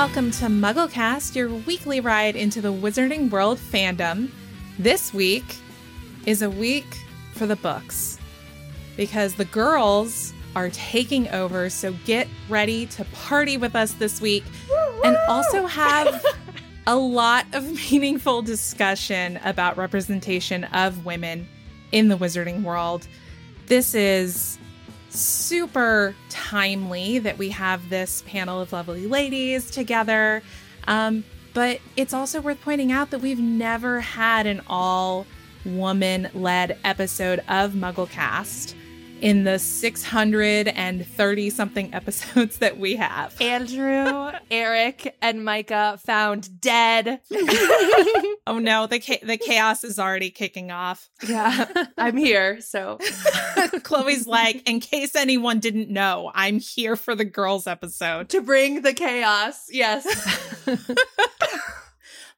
welcome to MuggleCast, your weekly ride into the Wizarding World fandom. This week is a week for the books because the girls are taking over. So get ready to party with us this week and also have a lot of meaningful discussion about representation of women in the wizarding world. This is super timely that we have this panel of lovely ladies together. Um, but it's also worth pointing out that we've never had an all woman led episode of MuggleCast in the 630 something episodes that we have. Andrew, Eric, and Micah found dead. oh no, the the chaos is already kicking off. Yeah, I'm here. So Chloe's like, in case anyone didn't know, I'm here for the girls episode to bring the chaos. Yes.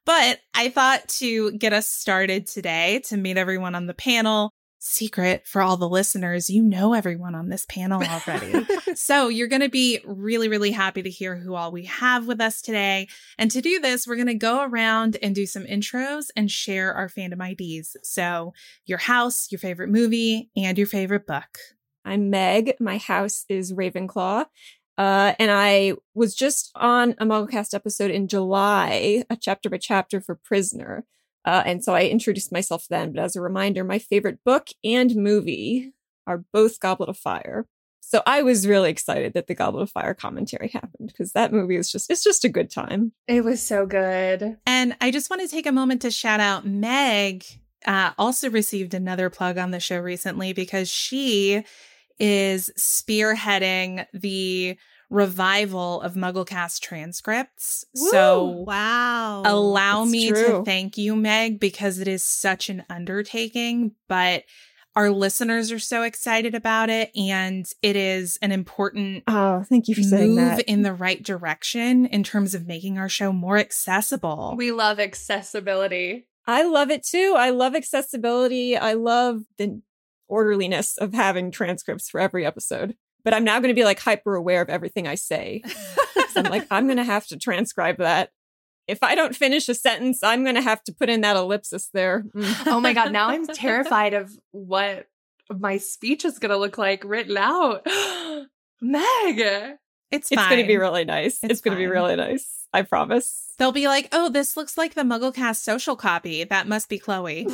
but I thought to get us started today to meet everyone on the panel, secret for all the listeners, you know everyone on this panel already. so you're going to be really, really happy to hear who all we have with us today. And to do this, we're going to go around and do some intros and share our fandom IDs. So your house, your favorite movie, and your favorite book. I'm Meg. My house is Ravenclaw. Uh, and I was just on a MuggleCast episode in July, a chapter by chapter for Prisoner. Uh, and so I introduced myself then. But as a reminder, my favorite book and movie are both Goblet of Fire. So I was really excited that the Goblet of Fire commentary happened because that movie is just it's just a good time. It was so good. And I just want to take a moment to shout out Meg. Uh, also received another plug on the show recently because she is spearheading the revival of MuggleCast transcripts. Woo! So, wow. Allow That's me true. to thank you, Meg, because it is such an undertaking, but our listeners are so excited about it. And it is an important Oh, thank you for saying move that. in the right direction in terms of making our show more accessible. We love accessibility. I love it too. I love accessibility. I love the orderliness of having transcripts for every episode. But I'm now going to be like hyper aware of everything I say. I'm like, I'm going to have to transcribe that. If I don't finish a sentence, I'm going to have to put in that ellipsis there. Mm. Oh my God. Now I'm terrified of what my speech is going to look like written out. Meg. It's It's going to be really nice. It's It's, going to be really nice. I promise. They'll be like, oh, this looks like the MuggleCast social copy. That must be Chloe.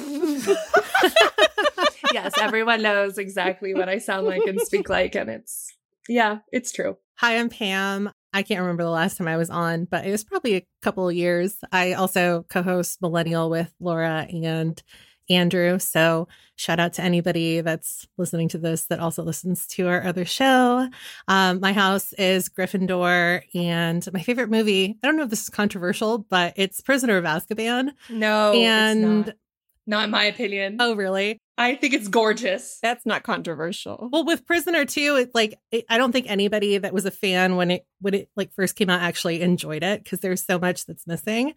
Yes, everyone knows exactly what I sound like and speak like. And it's, yeah, it's true. Hi, I'm Pam. I can't remember the last time I was on, but it was probably a couple of years. I also co host Millennial with Laura and Andrew. So shout out to anybody that's listening to this that also listens to our other show. Um, my house is Gryffindor, and my favorite movie, I don't know if this is controversial, but it's Prisoner of Azkaban. No, and it's not. Not in my opinion. oh, really? I think it's gorgeous. That's not controversial. Well, with Prisoner too, it's like it, I don't think anybody that was a fan when it when it like first came out actually enjoyed it because there's so much that's missing.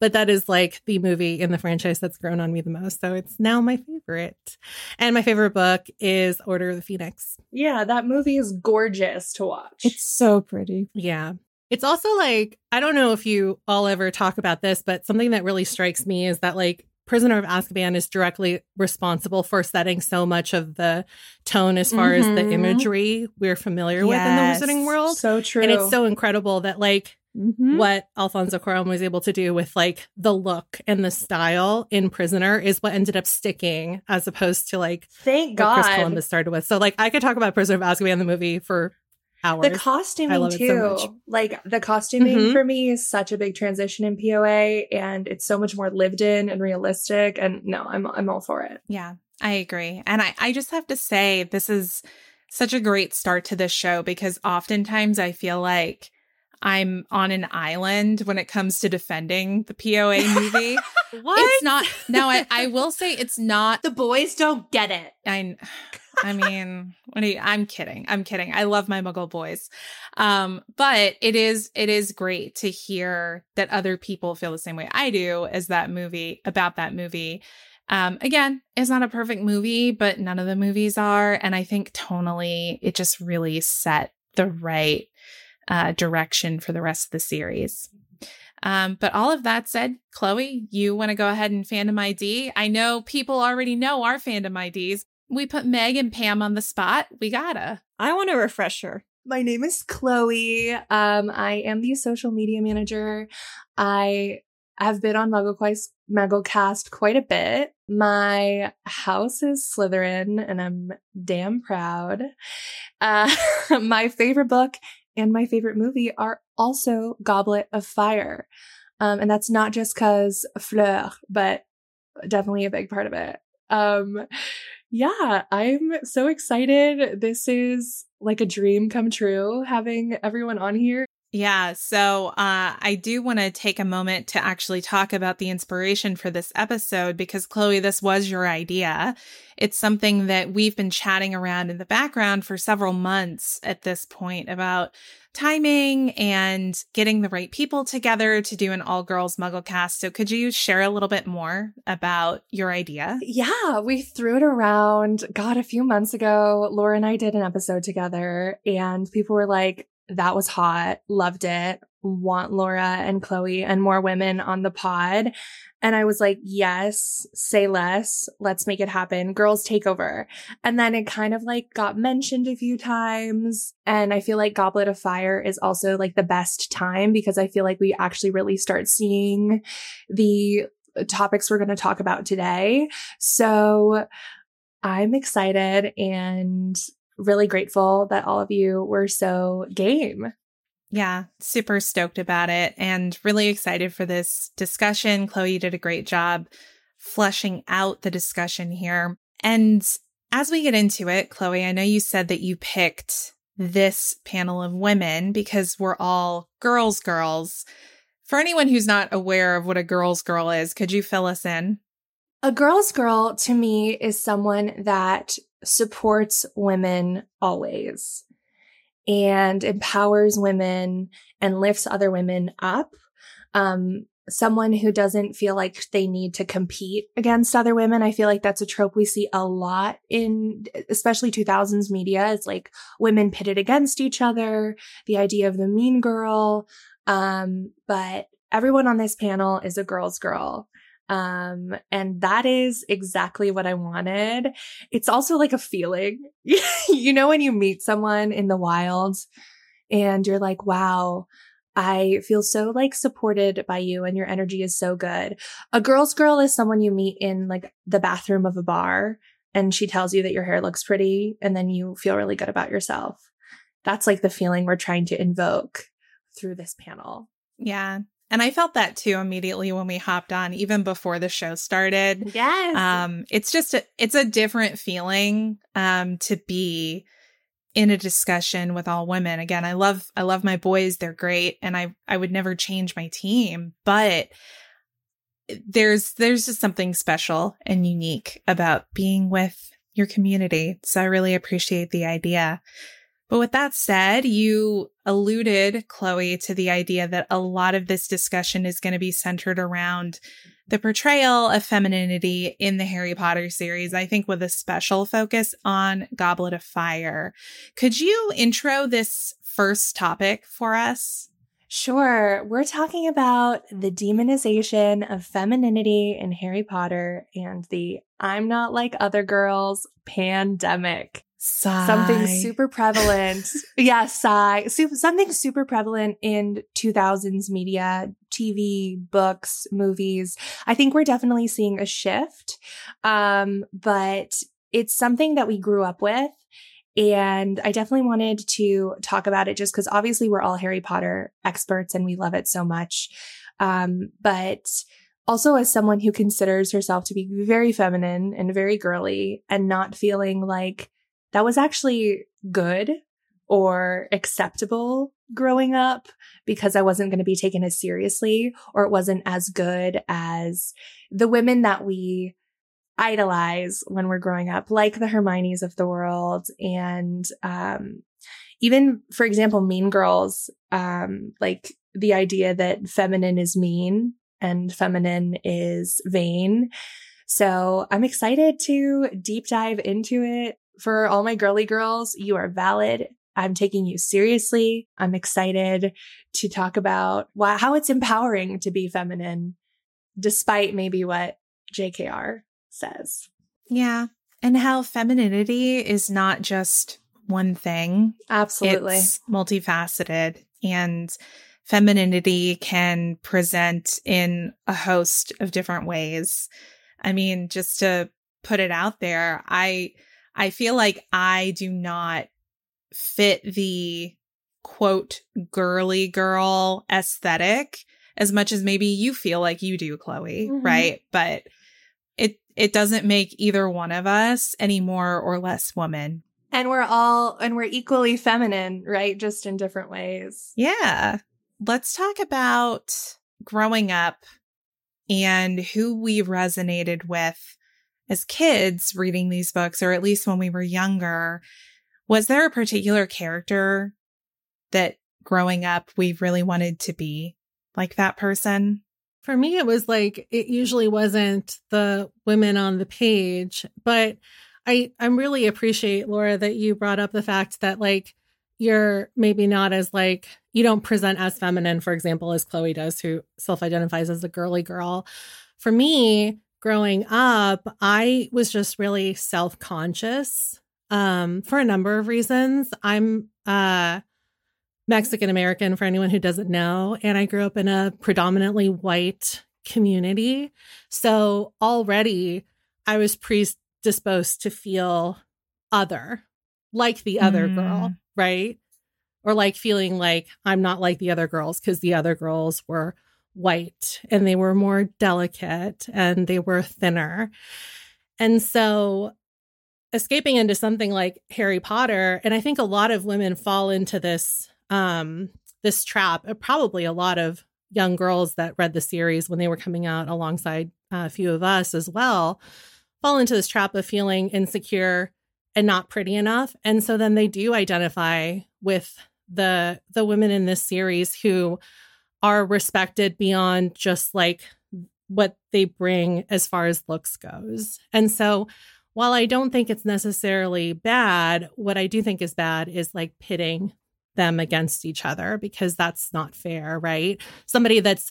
But that is like the movie in the franchise that's grown on me the most, so it's now my favorite. And my favorite book is Order of the Phoenix. Yeah, that movie is gorgeous to watch. It's so pretty. Yeah. It's also like I don't know if you all ever talk about this, but something that really strikes me is that like Prisoner of Azkaban is directly responsible for setting so much of the tone as far as the Mhm. imagery we're familiar with in the Wizarding world. so true. And it's so incredible that like Mhm. what Alfonso Cuarón was able to do with like the look and the style in Prisoner is what ended up sticking as opposed to like Thank God. Chris Columbus started with. So like I could talk about Prisoner of Azkaban the movie for hours. The costuming I love it too. so. Like the costuming Mhm. for me is such a big transition in POA and it's so much more lived in and realistic and no, I'm I'm all for it. Yeah, I agree. And I, I just have to say, this is such a great start to this show because oftentimes I feel like I'm on an island when it comes to defending the POA movie. what? It's not, no, I, I will say it's not. The boys don't get it. I, I mean, what you, I'm kidding. I'm kidding. I love my Muggle boys. Um, but it is, it is great to hear that other people feel the same way I do as that movie about that movie. Um, again, it's not a perfect movie, but none of the movies are. And I think tonally, it just really set the right uh, direction for the rest of the series. Um, but all of that said, Chloe, you want to go ahead and fandom ID? I know people already know our fandom IDs. We put Meg and Pam on the spot. We gotta. I want a refresher. My name is Chloe. Um, I am the social media manager. I have been on MuggleQuest, MuggleCast quite a bit. My house is Slytherin, and I'm damn proud. Uh, my favorite book and my favorite movie are also Goblet of Fire. Um, and that's not just because Fleur, but definitely a big part of it. Um, yeah, I'm so excited. This is like a dream come true having everyone on here. Yeah, so uh, I do want to take a moment to actually talk about the inspiration for this episode because, Chloe, this was your idea. It's something that we've been chatting around in the background for several months at this point about timing and getting the right people together to do an all girls MuggleCast. So, could you share a little bit more about your idea? Yeah, we threw it around, God, a few months ago. Laura and I did an episode together, and people were like, that was hot. Loved it. Want Laura and Chloe and more women on the pod. And I was like, yes, say less. Let's make it happen. Girls take over. And then it kind of like got mentioned a few times. And I feel like Goblet of Fire is also like the best time because I feel like we actually really start seeing the topics we're going to talk about today. So I'm excited and really grateful that all of you were so game. Yeah, super stoked about it and really excited for this discussion. Chloe did a great job fleshing out the discussion here. And as we get into it, Chloe, I know you said that you picked this panel of women because we're all girls, girls. For anyone who's not aware of what a girl's girl is, could you fill us in? A girl's girl to me is someone that supports women always and empowers women and lifts other women up. Um, someone who doesn't feel like they need to compete against other women. I feel like that's a trope we see a lot in especially 2000s media. It's like women pitted against each other, the idea of the mean girl. Um, but everyone on this panel is a girl's girl. Um, and that is exactly what I wanted. It's also like a feeling, you know, when you meet someone in the wild and you're like, wow, I feel so like supported by you and your energy is so good. A girl's girl is someone you meet in like the bathroom of a bar and she tells you that your hair looks pretty and then you feel really good about yourself. That's like the feeling we're trying to invoke through this panel. Yeah. And I felt that too immediately when we hopped on, even before the show started. Yes. Um, it's just a, it's a different feeling um to be in a discussion with all women. Again, I love I love my boys, they're great, and I I would never change my team, but there's there's just something special and unique about being with your community. So I really appreciate the idea. But with that said, you alluded, Chloe, to the idea that a lot of this discussion is going to be centered around the portrayal of femininity in the Harry Potter series, I think with a special focus on Goblet of Fire. Could you intro this first topic for us? Sure. We're talking about the demonization of femininity in Harry Potter and the I'm not like other girls pandemic. Sigh. Something super prevalent. yeah, sigh. Super, something super prevalent in 2000s media, TV, books, movies. I think we're definitely seeing a shift. Um, but it's something that we grew up with. And I definitely wanted to talk about it just because obviously we're all Harry Potter experts and we love it so much. Um, but also as someone who considers herself to be very feminine and very girly and not feeling like that was actually good or acceptable growing up because I wasn't going to be taken as seriously or it wasn't as good as the women that we idolize when we're growing up, like the Hermione's of the world. And, um, even for example, mean girls, um, like the idea that feminine is mean and feminine is vain. So I'm excited to deep dive into it for all my girly girls, you are valid. I'm taking you seriously. I'm excited to talk about why, how it's empowering to be feminine, despite maybe what JKR says. Yeah. And how femininity is not just one thing. Absolutely. It's multifaceted and femininity can present in a host of different ways. I mean, just to put it out there, I I feel like I do not fit the quote girly girl aesthetic as much as maybe you feel like you do, Chloe, Mhm. right? But it it doesn't make either one of us any more or less woman. And we're all, and we're equally feminine, right? Just in different ways. Yeah. Let's talk about growing up and who we resonated with as kids reading these books, or at least when we were younger. Was there a particular character that growing up we really wanted to be like that person? For me, it was like it usually wasn't the women on the page, but I I really appreciate Laura that you brought up the fact that like you're maybe not as like you don't present as feminine, for example, as Chloe does, who self-identifies as a girly girl. For me, growing up, I was just really self-conscious um for a number of reasons. I'm uh Mexican American for anyone who doesn't know. And I grew up in a predominantly white community. So already I was predisposed to feel other, like the other Mm. girl, right? Or like feeling like I'm not like the other girls because the other girls were white and they were more delicate and they were thinner. And so escaping into something like Harry Potter, and I think a lot of women fall into this um this trap uh, probably a lot of young girls that read the series when they were coming out alongside uh, a few of us as well fall into this trap of feeling insecure and not pretty enough and so then they do identify with the the women in this series who are respected beyond just like what they bring as far as looks goes and so while I don't think it's necessarily bad, what I do think is bad is like pitting them against each other because that's not fair, right? Somebody that's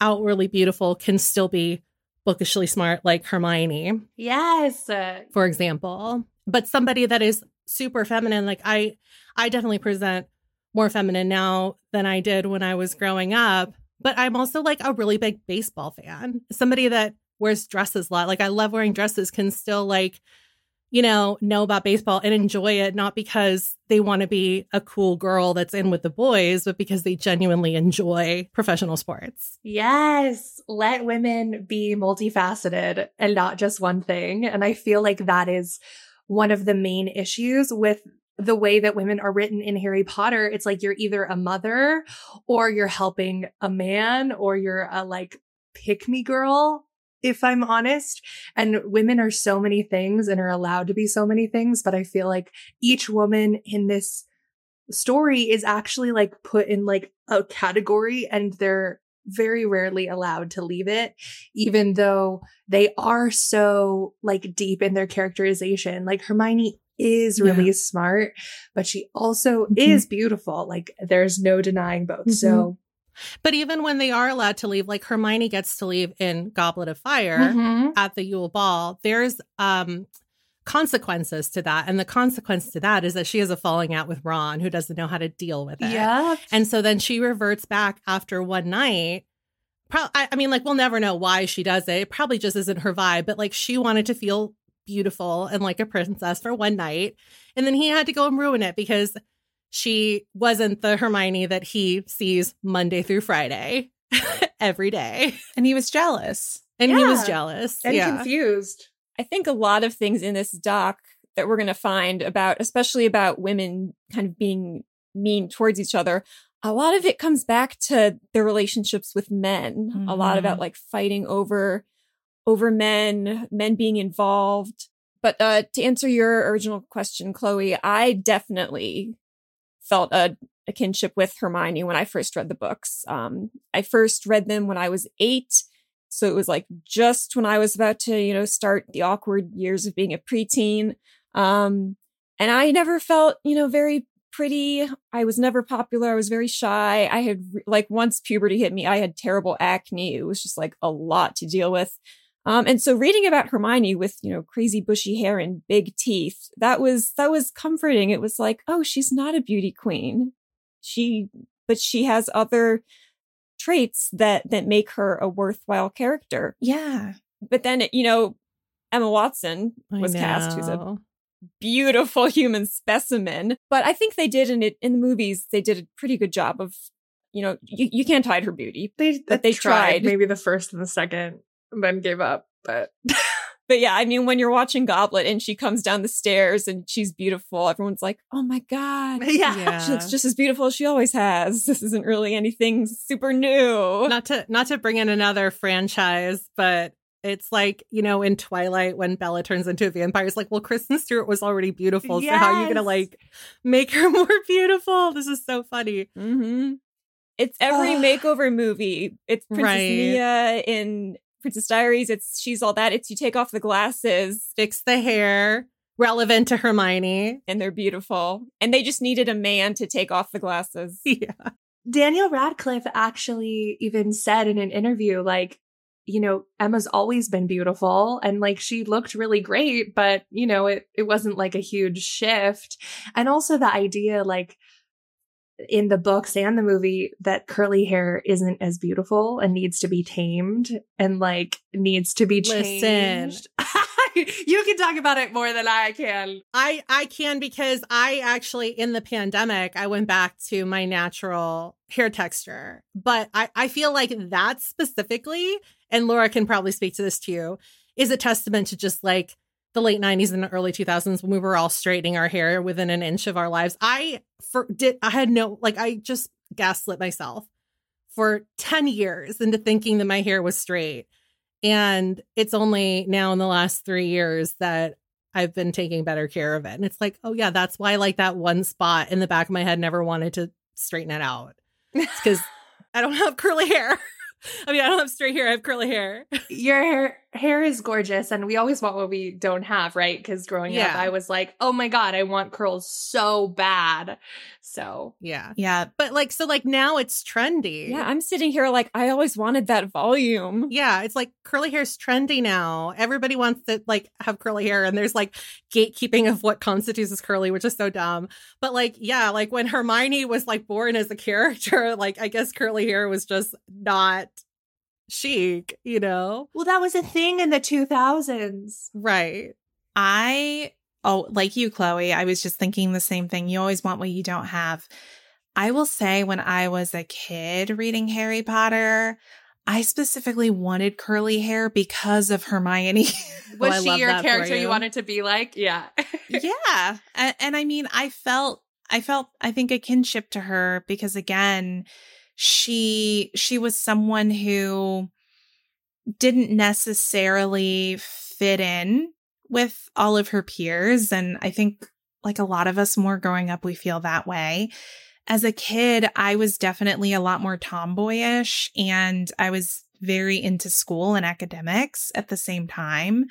outwardly beautiful can still be bookishly smart, like Hermione, Yes. For example. But somebody that is super feminine, like I, I definitely present more feminine now than I did when I was growing up. But I'm also like a really big baseball fan. Somebody that wears dresses a lot. Like I love wearing dresses, can still like, you know, know about baseball and enjoy it, not because they want to be a cool girl that's in with the boys, but because they genuinely enjoy professional sports. yes. Let women be multifaceted and not just one thing. And I feel like that is one of the main issues with the way that women are written in Harry Potter. It's like you're either a mother or you're helping a man or you're a like pick me girl. If I'm honest, and women are so many things and are allowed to be so many things, but I feel like each woman in this story is actually like put in like a category and they're very rarely allowed to leave it, even though they are so like deep in their characterization. Like Hermione is really smart, but she also Mhm. is beautiful. Like there's no denying both. So But even when they are allowed to leave, like Hermione gets to leave in Goblet of Fire Mhm. at the Yule Ball, there's um consequences to that. And the consequence to that is that she has a falling out with Ron who doesn't know how to deal with it. yeah. And so then she reverts back after one night. Pro- I, I mean, like, we'll never know why she does it. It probably just isn't her vibe, but like, she wanted to feel beautiful and like a princess for one night. And then he had to go and ruin it because she wasn't the Hermione that he sees Monday through Friday every day. And he was jealous. And he was jealous. And yeah. confused. I think a lot of things in this doc that we're going to find about, especially about women kind of being mean towards each other, a lot of it comes back to their relationships with men. A lot about mm-hmm. like fighting over over men, men being involved. But uh, to answer your original question, Chloe, I definitely felt a, a kinship with Hermione when I first read the books. Um, I first read them when I was eight. So it was like just when I was about to, you know, start the awkward years of being a preteen. Um, and I never felt, you know, very pretty. I was never popular. I was very shy. I had like once puberty hit me, I had terrible acne. It was just like a lot to deal with. Um, and so reading about Hermione with, you know, crazy bushy hair and big teeth, that was, that was comforting. It was like, oh, she's not a beauty queen. She, but she has other traits that, that make her a worthwhile character. Yeah. But then, you know, Emma Watson was cast, who's a beautiful human specimen. But I think they did in it in the movies. They did a pretty good job of, you know, you, you can't hide her beauty. They But they tried, tried. maybe the first and the second, and then gave up. But But yeah, I mean, when you're watching Goblet and she comes down the stairs and she's beautiful, everyone's like, "Oh my god, yeah. she looks just as beautiful as she always has." This isn't really anything super new. not to not to bring in another franchise, but it's like you know in Twilight when Bella turns into a vampire. It's like, well, Kristen Stewart was already beautiful, so how are you gonna like make her more beautiful? This is so funny. hmm It's every makeover movie. It's Princess Right. Mia in Princess Diaries. It's she's all that. It's you take off the glasses Fix the hair, relevant to Hermione. and they're beautiful. And they just needed a man to take off the glasses. Yeah, Daniel Radcliffe actually even said in an interview, like, you know, Emma's always been beautiful and like she looked really great, but you know, it, it wasn't like a huge shift. And also the idea, like, in the books and the movie that curly hair isn't as beautiful and needs to be tamed and like needs to be changed. you can talk about it more than I can. I I can because I actually in the pandemic I went back to my natural hair texture. But I I feel like that specifically and Laura can probably speak to this too is a testament to just like the late 90s and the early 2000s when we were all straightening our hair within an inch of our lives. I for did I had no like I just gaslit myself for 10 years into thinking that my hair was straight. And it's only now in the last 3 years that I've been taking better care of it. And it's like, oh yeah, that's why like that one spot in the back of my head never wanted to straighten it out. It's because I don't have curly hair. I mean, I don't have straight hair. I have curly hair. Your hair, hair is gorgeous, and we always want what we don't have, right? Because growing up, I was like, "Oh my god, I want curls so bad." So Yeah. Yeah. But like, so like now it's trendy. Yeah, I'm sitting here like I always wanted that volume. Yeah, it's like curly hair's trendy now. Everybody wants to like have curly hair, and there's like gatekeeping of what constitutes as curly, which is so dumb. But like, yeah, like when Hermione was like born as a character, like I guess curly hair was just not chic, you know? well, that was a thing in the two thousands. Right. I, oh, like you, Chloe, I was just thinking the same thing. You always want what you don't have. I will say, when I was a kid reading Harry Potter, I specifically wanted curly hair because of Hermione. Was I she your character you. you. wanted to be like? Yeah. yeah. And, and I mean, I felt, I felt, I think a kinship to her because again, she, she was someone who didn't necessarily fit in with all of her peers. And I think like a lot of us more growing up, we feel that way. As a kid, I was definitely a lot more tomboyish and I was very into school and academics at the same time.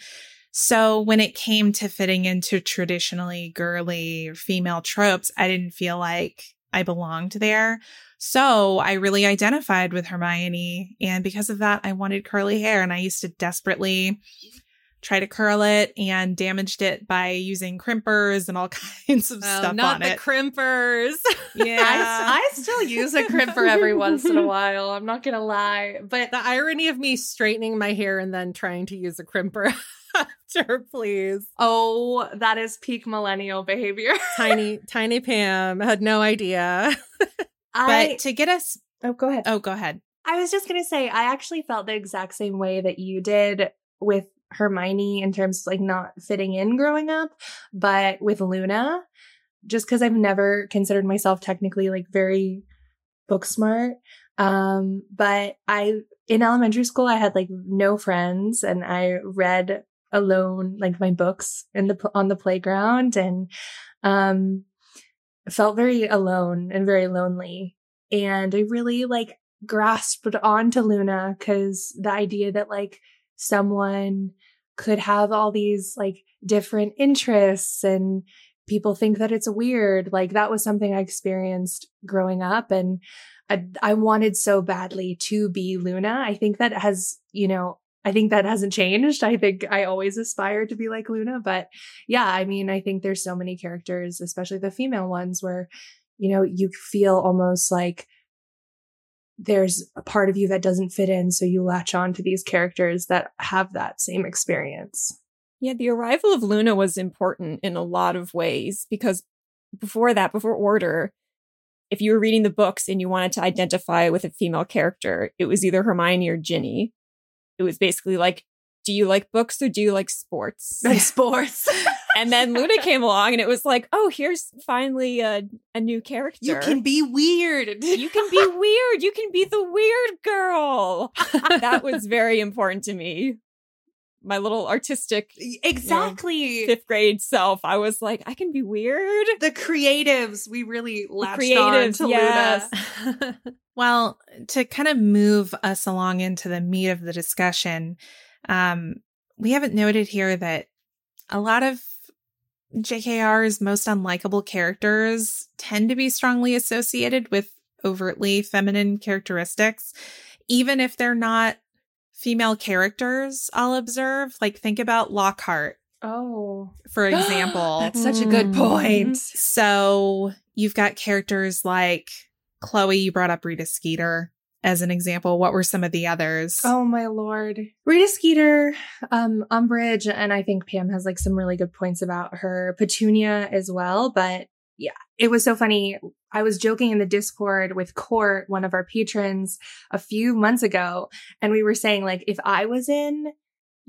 So when it came to fitting into traditionally girly female tropes, I didn't feel like I belonged there. So I really identified with Hermione. And because of that, I wanted curly hair and I used to desperately try to curl it and damaged it by using crimpers and all kinds of Oh, stuff not on the it. crimpers. yeah. I, I still use a crimper every once in a while. I'm not gonna lie, but the irony of me straightening my hair and then trying to use a crimper after, please. oh, that is peak millennial behavior. Tiny, tiny Pam had no idea. I but to get us, oh, go ahead. oh, go ahead. I was just gonna say, I actually felt the exact same way that you did with Hermione in terms of like not fitting in growing up, but with Luna, just because I've never considered myself technically like very book smart. Um, but I in elementary school I had like no friends and I read alone like my books in the on the playground and um felt very alone and very lonely and I really like grasped onto Luna because the idea that like someone could have all these like different interests and people think that it's weird. Like that was something I experienced growing up and I, I wanted so badly to be Luna. I think that has, you know, I think that hasn't changed. I think I always aspired to be like Luna, but yeah, I mean, I think there's so many characters, especially the female ones where, you know, you feel almost like there's a part of you that doesn't fit in. So you latch on to these characters that have that same experience. Yeah, the arrival of Luna was important in a lot of ways because before that, before Order, if you were reading the books and you wanted to identify with a female character, it was either Hermione or Ginny. It was basically like, do you like books or do you like sports? Like sports. and then Luna came along and it was like, oh, here's finally a, a new character. You can be weird. you can be weird. You can be the weird girl. that was very important to me my little artistic exactly you know, fifth grade self i was like i can be weird. The creatives we really latched the creatives, on to yes. well to kind of move us along into the meat of the discussion um we haven't noted here that a lot of jkr's most unlikable characters tend to be strongly associated with overtly feminine characteristics even if they're not female characters I'll observe. Like think about Lockhart. Oh. For example. That's such a good point. So you've got characters like Chloe, you brought up Rita Skeeter as an example. What were some of the others? Oh my lord. Rita Skeeter, um, Umbridge, and I think Pam has like some really good points about her. Petunia as well, but yeah, it was so funny. I was joking in the Discord with Court, one of our patrons, a few months ago, and we were saying, like, if I was in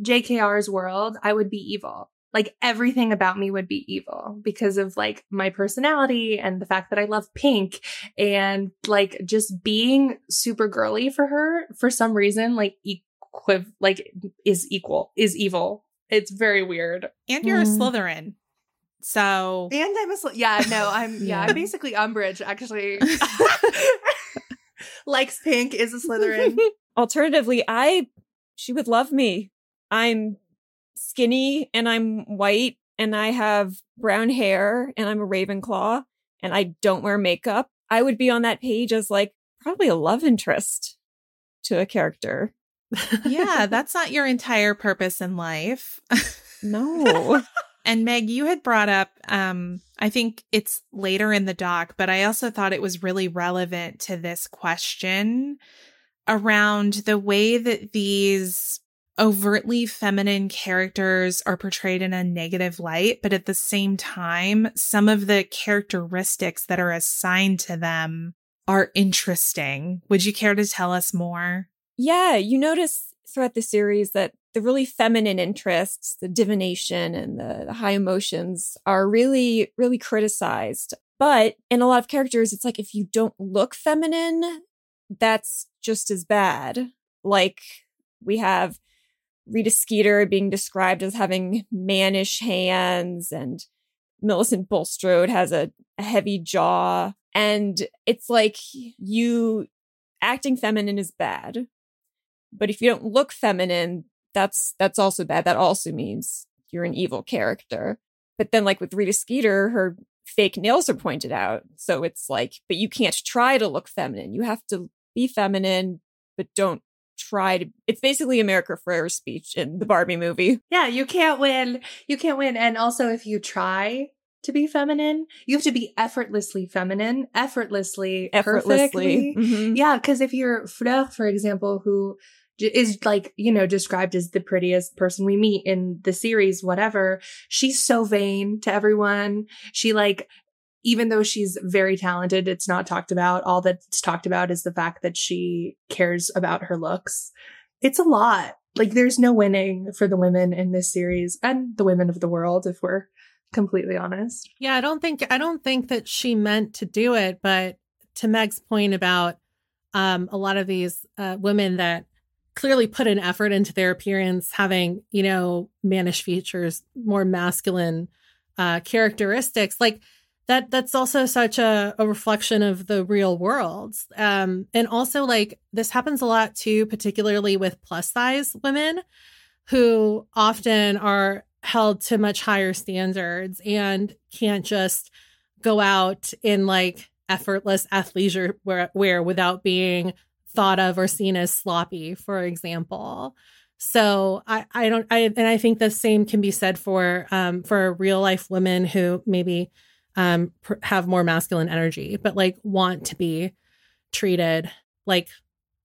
JKR's world, I would be evil. Like, everything about me would be evil because of like my personality and the fact that I love pink and like just being super girly for her for some reason, like, equiv- like, is equal, is evil. It's very weird. And you're mm. a Slytherin. So and I'm a sl- yeah no I'm yeah, yeah I'm basically Umbridge actually likes pink is a Slytherin. Alternatively, I she would love me. I'm skinny and I'm white and I have brown hair and I'm a Ravenclaw and I don't wear makeup. I would be on that page as like probably a love interest to a character. yeah, that's not your entire purpose in life. no. And Meg, you had brought up, um, I think it's later in the doc, but I also thought it was really relevant to this question around the way that these overtly feminine characters are portrayed in a negative light, but at the same time, some of the characteristics that are assigned to them are interesting. Would you care to tell us more? Yeah, you notice throughout the series that the really feminine interests, the divination and the, the high emotions are really, really criticized. But in a lot of characters, it's like if you don't look feminine, that's just as bad. Like we have Rita Skeeter being described as having mannish hands, and Millicent Bulstrode has a, a heavy jaw. And it's like you acting feminine is bad. But if you don't look feminine, that's that's also bad. That also means you're an evil character. But then like with Rita Skeeter, her fake nails are pointed out. So it's like, but you can't try to look feminine. You have to be feminine, but don't try to it's basically America Ferrera's speech in the Barbie movie. Yeah, you can't win. You can't win. And also if you try to be feminine, you have to be effortlessly feminine, effortlessly, effortlessly. Mm-hmm. Yeah, because if you're Fleur, for example, who is like, you know, described as the prettiest person we meet in the series, whatever. She's so vain to everyone. She like, even though she's very talented, it's not talked about. All that's talked about is the fact that she cares about her looks. It's a lot. Like there's no winning for the women in this series and the women of the world, if we're completely honest. Yeah, I don't think I don't think that she meant to do it, but to Meg's point about um, a lot of these uh, women that clearly put an effort into their appearance, having, you know, mannish features, more masculine uh, characteristics. Like that, that's also such a, a reflection of the real world. Um, and also, like, this happens a lot too, particularly with plus size women who often are held to much higher standards and can't just go out in like effortless athleisure wear, wear without being thought of or seen as sloppy, for example. So I, I don't I and I think the same can be said for um for real life women who maybe um pr- have more masculine energy but like want to be treated like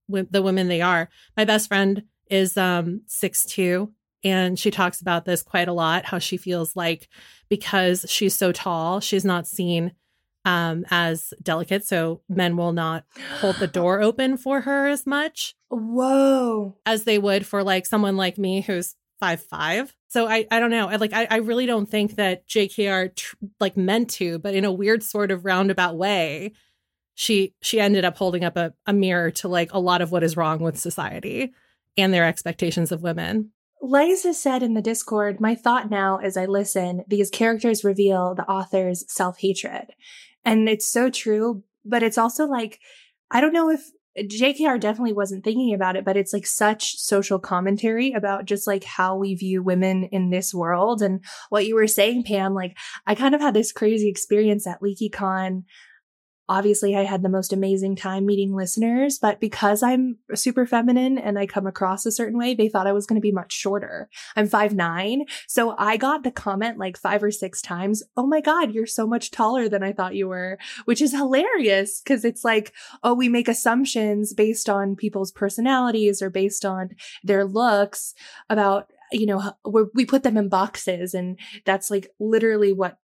w- the women they are. My best friend is um six two and she talks about this quite a lot how she feels like because she's so tall she's not seen um, as delicate. So men will not hold the door open for her as much. Whoa. As they would for like someone like me who's five five. So I I don't know. I like I, I really don't think that JKR tr- like meant to, but in a weird sort of roundabout way, she she ended up holding up a, a mirror to like a lot of what is wrong with society and their expectations of women. Liza said in the Discord, my thought now as I listen, these characters reveal the author's self hatred. And it's so true, but it's also like, I don't know if JKR definitely wasn't thinking about it, but it's like such social commentary about just like how we view women in this world. And what you were saying, Pam, like I kind of had this crazy experience at LeakyCon obviously I had the most amazing time meeting listeners, but because I'm super feminine and I come across a certain way, they thought I was going to be much shorter. I'm five nine, So I got the comment like five or six times. Oh my God, you're so much taller than I thought you were, which is hilarious because it's like, oh, we make assumptions based on people's personalities or based on their looks about you know, we put them in boxes and that's like literally what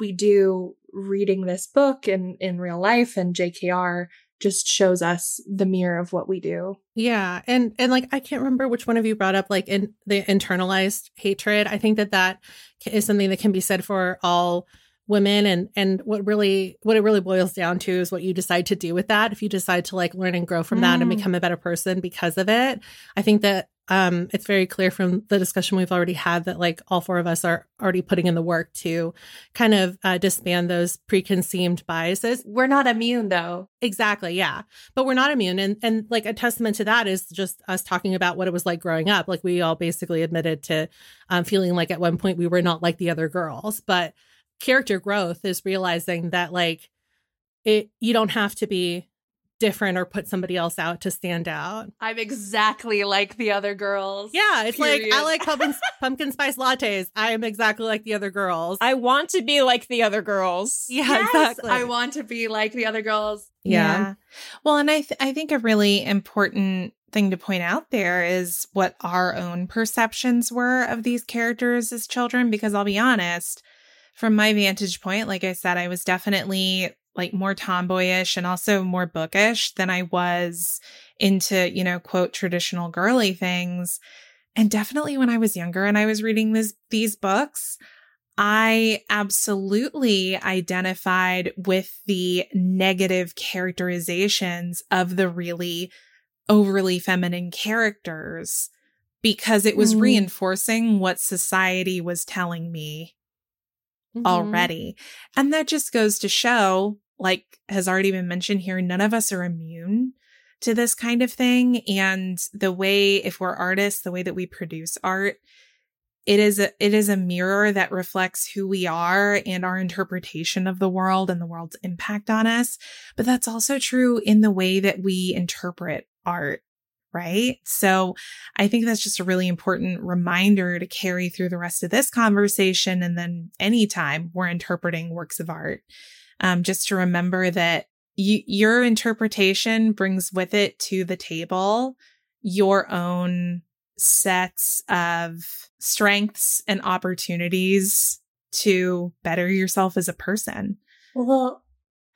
we do reading this book in in real life and JKR just shows us the mirror of what we do. Yeah, and and like I can't remember which one of you brought up like in the internalized hatred. I think that that is something that can be said for all women and and what really what it really boils down to is what you decide to do with that if you decide to like learn and grow from mm. that and mm. become a better person because of it i think that um it's very clear from the discussion we've already had that like all four of us are already putting in the work to kind of uh, disband those preconceived biases. We're not immune though. Exactly yeah. But we're not immune. And and like a testament to that is just us talking about what it was like growing up. Like we all basically admitted to um, feeling like at one point we were not like the other girls. But character growth is realizing that like it you don't have to be different or put somebody else out to stand out. I'm exactly like the other girls. Yeah, it's period. like I like pumpkin, pumpkin spice lattes. I am exactly like the other girls. I want to be like the other girls. Yeah, yes, exactly. I want to be like the other girls. Yeah. yeah. Well, and I th- I think a really important thing to point out there is what our own perceptions were of these characters as children because I'll be honest, from my vantage point, like I said, I was definitely like more tomboyish and also more bookish than I was into, you know, quote, traditional girly things. And definitely when I was younger and I was reading this, these books, I absolutely identified with the negative characterizations of the really overly feminine characters because it was mm. reinforcing what society was telling me mm-hmm. already. And that just goes to show, like has already been mentioned here, none of us are immune to this kind of thing. And the way, if we're artists, the way that we produce art, it is a, it is a mirror that reflects who we are and our interpretation of the world and the world's impact on us. But that's also true in the way that we interpret art right? So I think that's just a really important reminder to carry through the rest of this conversation and then anytime we're interpreting works of art. Um, just to remember that y- your interpretation brings with it to the table your own sets of strengths and opportunities to better yourself as a person. Well,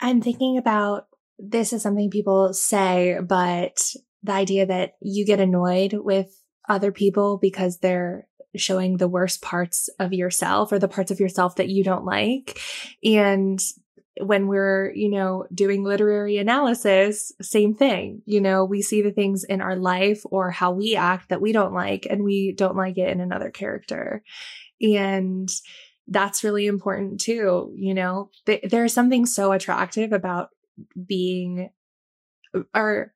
I'm thinking about this is something people say, but the idea that you get annoyed with other people because they're showing the worst parts of yourself or the parts of yourself that you don't like. And when we're, you know, doing literary analysis, same thing. You know, we see the things in our life or how we act that we don't like and we don't like it in another character. And that's really important too. You know, th- there's something so attractive about being or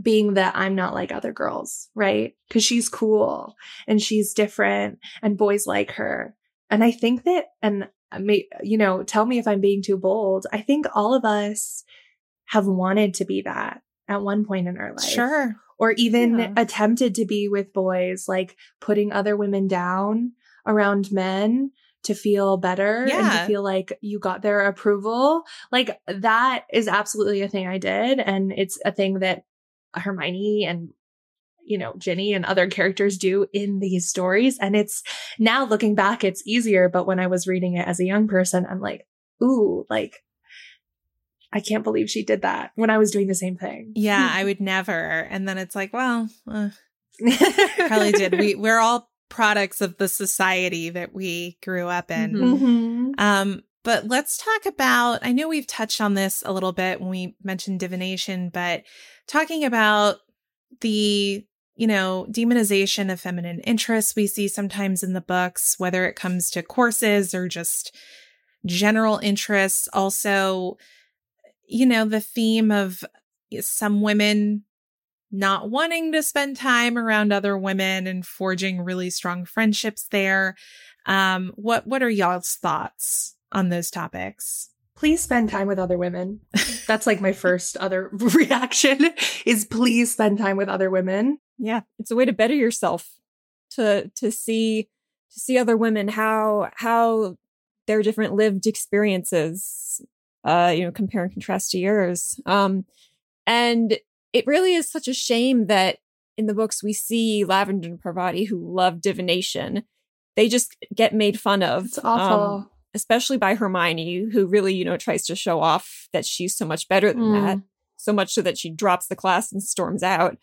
being that I'm not like other girls, right? Because she's cool and she's different and boys like her. And I think that, and you know, tell me if I'm being too bold. I think all of us have wanted to be that at one point in our life. Sure. Or even Yeah. attempted to be with boys, like putting other women down around men to feel better and to feel like you got their approval. Like that is absolutely a thing I did. And it's a thing that Hermione and you know, Ginny and other characters do in these stories. And it's now looking back, it's easier. But when I was reading it as a young person, I'm like, ooh, like, I can't believe she did that when I was doing the same thing. Yeah, I would never. And then it's like, well, uh, probably did. We we're all products of the society that we grew up in. Mhm. Mhm. Um, but let's talk about. I know we've touched on this a little bit when we mentioned divination, but talking about the you know demonization of feminine interests we see sometimes in the books, whether it comes to courses or just general interests. Also, you know, the theme of some women not wanting to spend time around other women and forging really strong friendships there. Um, what what are y'all's thoughts on those topics? Please spend time with other women. That's like my first other reaction is please spend time with other women. Yeah, it's a way to better yourself to to see to see other women how how their different lived experiences uh you know compare and contrast to yours. Um and it really is such a shame that in the books we see Lavender and Parvati who love divination. They just get made fun of. It's awful. um, especially by Hermione, who really, you know, tries to show off that she's so much better than Mm. that. So much so that she drops the class and storms out.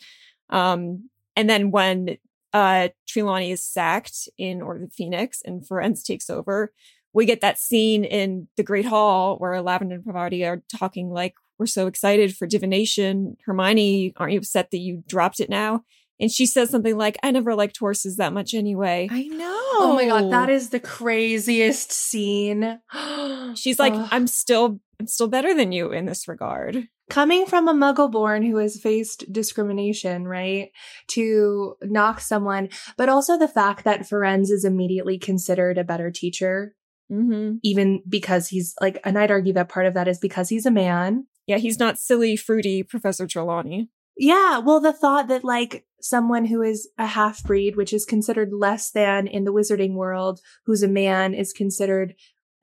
Um, and then when uh, Trelawney is sacked in Order of the Phoenix and Firenze takes over, we get that scene in the Great Hall where Lavender and Parvati are talking like, we're so excited for divination. Hermione, aren't you upset that you dropped it now? And she says something like, I never liked horses that much anyway. I know. Oh my god, that is the craziest scene. She's like, Ugh. I'm still, I'm still better than you in this regard. Coming from a muggle born who has faced discrimination, right? To knock someone, but also the fact that Firenze is immediately considered a better teacher, Mm-hmm. even because he's like, and I'd argue that part of that is because he's a man. Yeah, he's not silly, fruity Professor Trelawney. Yeah, well, the thought that like someone who is a half breed, which is considered less than in the wizarding world, who's a man, is considered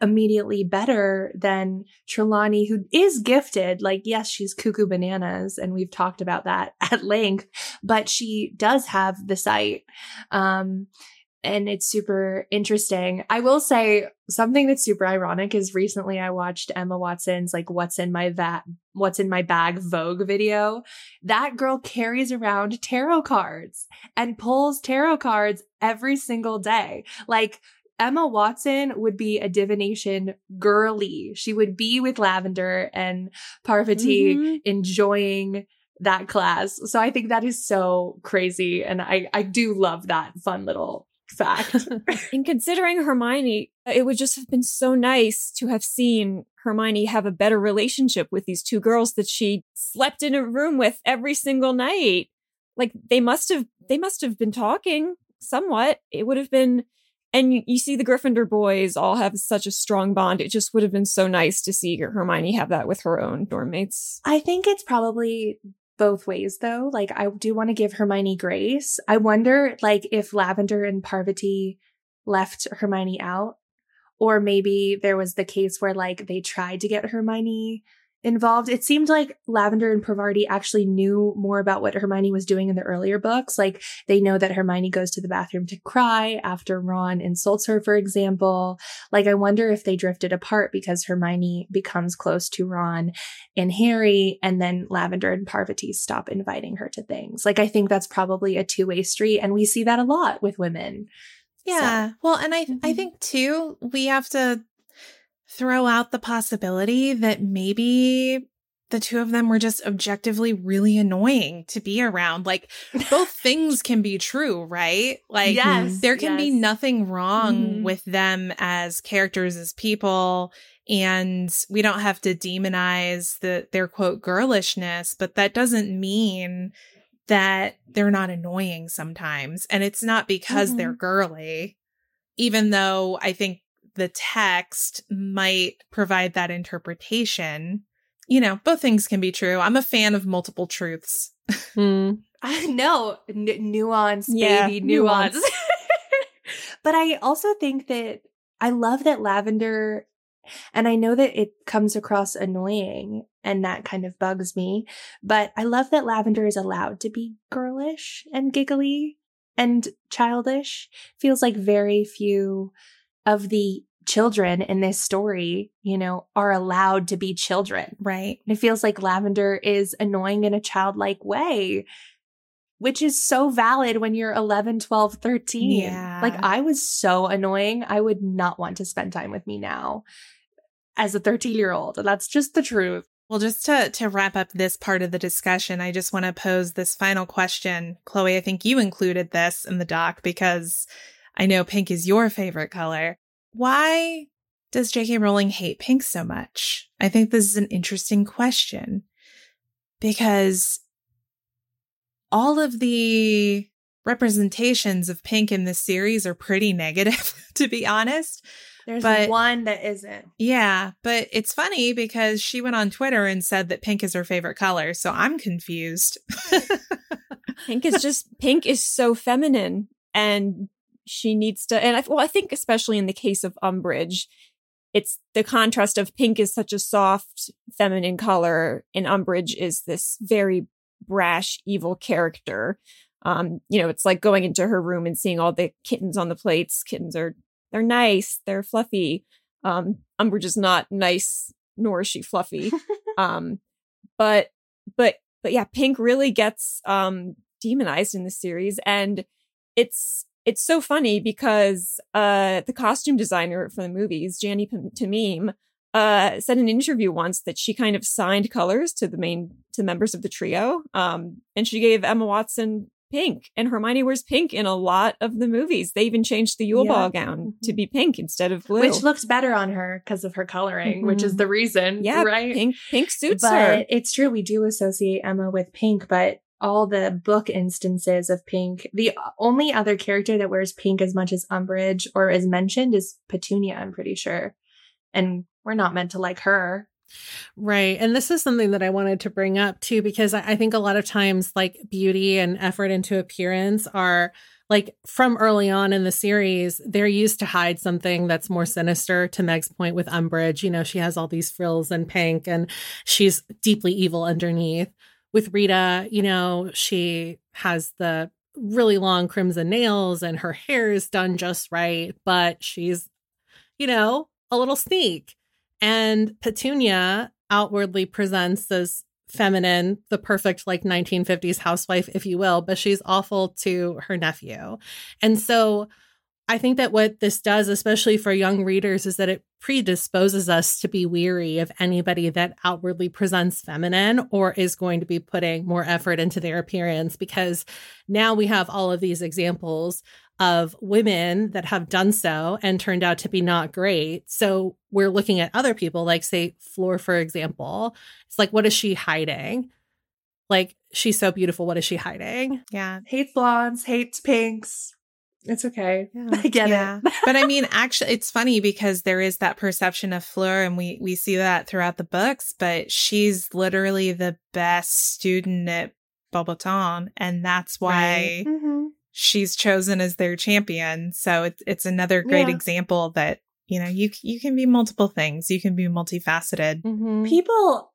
immediately better than Trelawney, who is gifted. Like, yes, she's cuckoo bananas, and we've talked about that at length, but she does have the sight. Um, and it's super interesting. I will say something that's super ironic is recently I watched Emma Watson's like what's in my vat what's in my bag Vogue video. That girl carries around tarot cards and pulls tarot cards every single day. Like Emma Watson would be a divination girly. She would be with Lavender and Parvati Mhm. enjoying that class. So I think that is so crazy. And I, I do love that fun little fact. And considering Hermione, it would just have been so nice to have seen Hermione have a better relationship with these two girls that she slept in a room with every single night. Like they must have, they must have been talking somewhat. It would have been, and you, you see the Gryffindor boys all have such a strong bond. It just would have been so nice to see Hermione have that with her own dorm mates. I think it's probably both ways though. Like I do want to give Hermione grace. I wonder like if Lavender and Parvati left Hermione out or maybe there was the case where like they tried to get Hermione involved. It seemed like Lavender and Parvati actually knew more about what Hermione was doing in the earlier books. Like they know that Hermione goes to the bathroom to cry after Ron insults her, for example. Like I wonder if they drifted apart because Hermione becomes close to Ron and Harry, and then Lavender and Parvati stop inviting her to things. Like, I think that's probably a two way street, and we see that a lot with women. Yeah. Well, and I I Mhm. think too we have to throw out the possibility that maybe the two of them were just objectively really annoying to be around. Like both things can be true, right? Like Yes, there can be nothing wrong Mhm. with them as characters as people and we don't have to demonize the their quote girlishness, but that doesn't mean that they're not annoying sometimes. And it's not because Mhm. they're girly, even though I think the text might provide that interpretation. You know, both things can be true. I'm a fan of multiple truths. Hmm. I know N- nuance, Yeah, baby, nuance. nuance. but I also think that I love that lavender, and I know that it comes across annoying and that kind of bugs me. But I love that lavender is allowed to be girlish and giggly and childish. Feels like very few of the children in this story, you know, are allowed to be children. Right. And it feels like lavender is annoying in a childlike way, which is so valid when you're 11, 12, 13. Yeah. Like I was so annoying. I would not want to spend time with me now as a 13 year old. And that's just the truth. Well, just to to wrap up this part of the discussion, I just want to pose this final question. Chloe, I think you included this in the doc because I know pink is your favorite color. Why does J.K. Rowling hate pink so much? I think this is an interesting question because all of the representations of pink in this series are pretty negative, to be honest. There's But- one that isn't. Yeah, but it's funny because she went on Twitter and said that pink is her favorite color. So I'm confused. Pink is just pink is so feminine and she needs to and I well I think especially in the case of Umbridge it's the contrast of pink is such a soft feminine color and Umbridge is this very brash evil character. Um you know it's like going into her room and seeing all the kittens on the plates. Kittens are they're nice, they're fluffy. Um Umbridge is not nice nor is she fluffy. um but but but yeah pink really gets um demonized in the series and it's it's so funny because uh the costume designer for the movies Jany P- Temime uh said in an interview once that she kind of signed colors to the main to members of the trio um and she gave Emma Watson pink and Hermione wears pink in a lot of the movies they even changed the Yule Yeah. ball gown to be pink instead of blue Which looked better on her because of her coloring, which is Mhm. the reason. yeah Right. pink pink suits but her it's true we do associate emma with pink but all the book instances of pink the only other character that wears pink as much as umbridge or is mentioned is petunia i'm pretty sure and we're not meant to like her Right. And this is something that I wanted to bring up too, because I, think a lot of times, like beauty and effort into appearance are like from early on in the series, they're used to hide something that's more sinister. To Meg's point with Umbridge, you know, she has all these frills and pink and she's deeply evil underneath. With Rita, you know, she has the really long crimson nails and her hair is done just right, but she's, you know, a little sneak. And Petunia outwardly presents as feminine, the perfect like 1950s housewife, if you will, but she's awful to her nephew. And so I think that what this does, especially for young readers, is that it predisposes us to be weary of anybody that outwardly presents feminine or is going to be putting more effort into their appearance because now we have all of these examples of women that have done so and turned out to be not great. So we're looking at other people, like, say, Fleur, for example. It's like, what is she hiding? Like, she's so beautiful. What is she hiding? Yeah. hates blondes hates pinks it's okay Yeah. i get yeah. it but I mean, actually, it's funny because there is that perception of Fleur, and we we see that throughout the books. But she's literally the best student at Beauxbaton, and that's why Mhm. she's chosen as their champion. So it's it's another great Yeah. example that you know you you can be multiple things. You can be multifaceted. Mm-hmm. people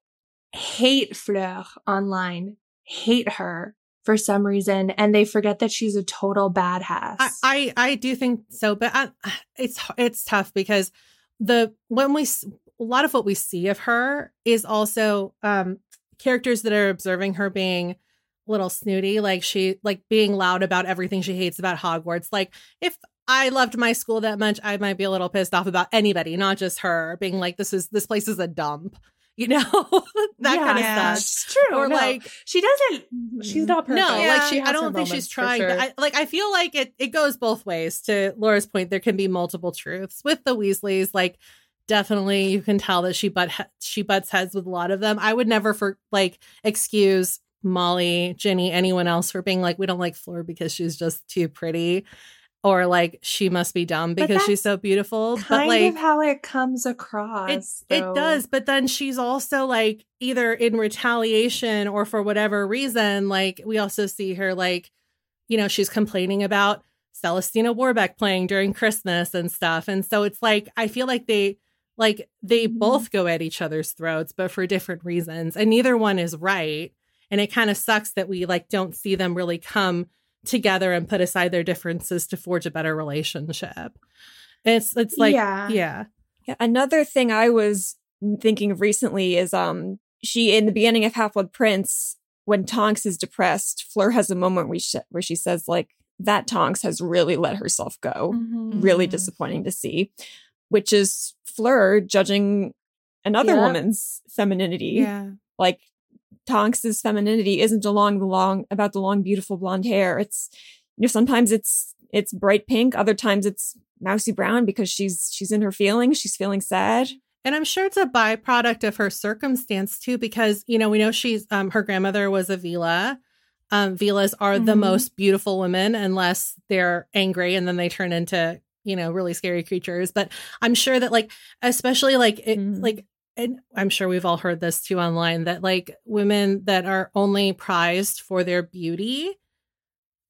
hate fleur online hate her for some reason and they forget that she's a total badass I, I I do think so, but I, it's it's tough because the when we a lot of what we see of her is also um characters that are observing her being a little snooty, like she like being loud about everything she hates about Hogwarts. Like if I loved my school that much, I might be a little pissed off about anybody, not just her, being like this is this place is a dump, you know that kind of Yeah. stuff. It's true. Or no. like she doesn't. She's not perfect. no, Yeah. like she, I don't think she's moments, trying. sure. To, I, like I feel like it. It goes both ways. To Laura's point, there can be multiple truths with the Weasleys. Like definitely you can tell that she butt she butts heads with a lot of them. I would never for like excuse Molly, Ginny, anyone else for being like we don't like Fleur because she's just too pretty or like she must be dumb because she's so beautiful. Kind but like of how it comes across. it, it does, but then she's also like either in retaliation or for whatever reason, like we also see her like, you know, she's complaining about Celestina Warbeck playing during Christmas and stuff. And so it's like I feel like they like they Mhm. both go at each other's throats, but for different reasons. And neither one is right. And it kind of sucks that we like don't see them really come together and put aside their differences to forge a better relationship. It's it's like Yeah. yeah. Yeah, another thing I was thinking of recently is um she in the beginning of Half Blood Prince when Tonks is depressed, Fleur has a moment where she, where she says like that Tonks has really let herself go. Mhm. Really Mhm. disappointing to see, which is Fleur judging another Yeah. woman's femininity. Yeah. Like Tonks's femininity isn't along the long about the long beautiful blonde hair. It's you know sometimes it's it's bright pink, other times it's mousy brown because she's she's in her feelings, she's feeling sad. And I'm sure it's a byproduct of her circumstance too, because you know we know she's um her grandmother was a Veela. Um, Veelas are the Mhm. most beautiful women unless they're angry and then they turn into you know really scary creatures. But I'm sure that like especially like it Mhm. like and I'm sure we've all heard this too online that like women that are only prized for their beauty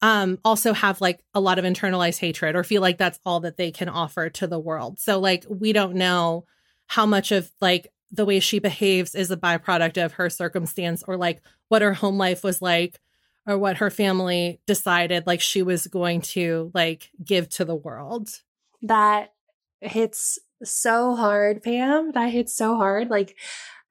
um also have like a lot of internalized hatred or feel like that's all that they can offer to the world. So like we don't know how much of like the way she behaves is a byproduct of her circumstance or like what her home life was like or what her family decided like she was going to like give to the world. that hits so hard, Pam. That hits so hard. Like,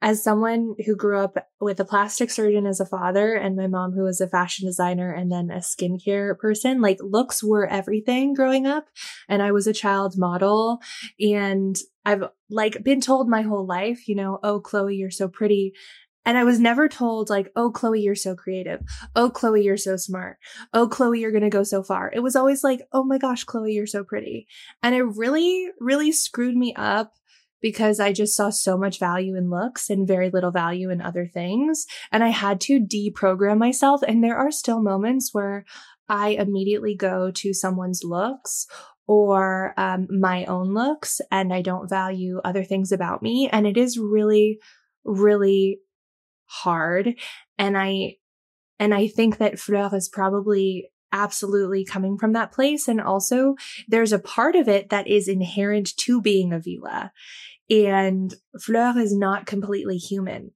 as someone who grew up with a plastic surgeon as a father and my mom who was a fashion designer and then a skincare person, like looks were everything growing up. And I was a child model and I've like been told my whole life, you know, oh, Chloe, you're so pretty. And I was never told like, oh, Chloe, you're so creative. Oh, Chloe, you're so smart. Oh, Chloe, you're going to go so far. It was always like, oh my gosh, Chloe, you're so pretty. And it really, really screwed me up because I just saw so much value in looks and very little value in other things. And I had to deprogram myself. And there are still moments where I immediately go to someone's looks or um, my own looks and I don't value other things about me. And it is really, really hard. And I, and I think that Fleur is probably absolutely coming from that place. And also there's a part of it that is inherent to being a Veela. And Fleur is not completely human.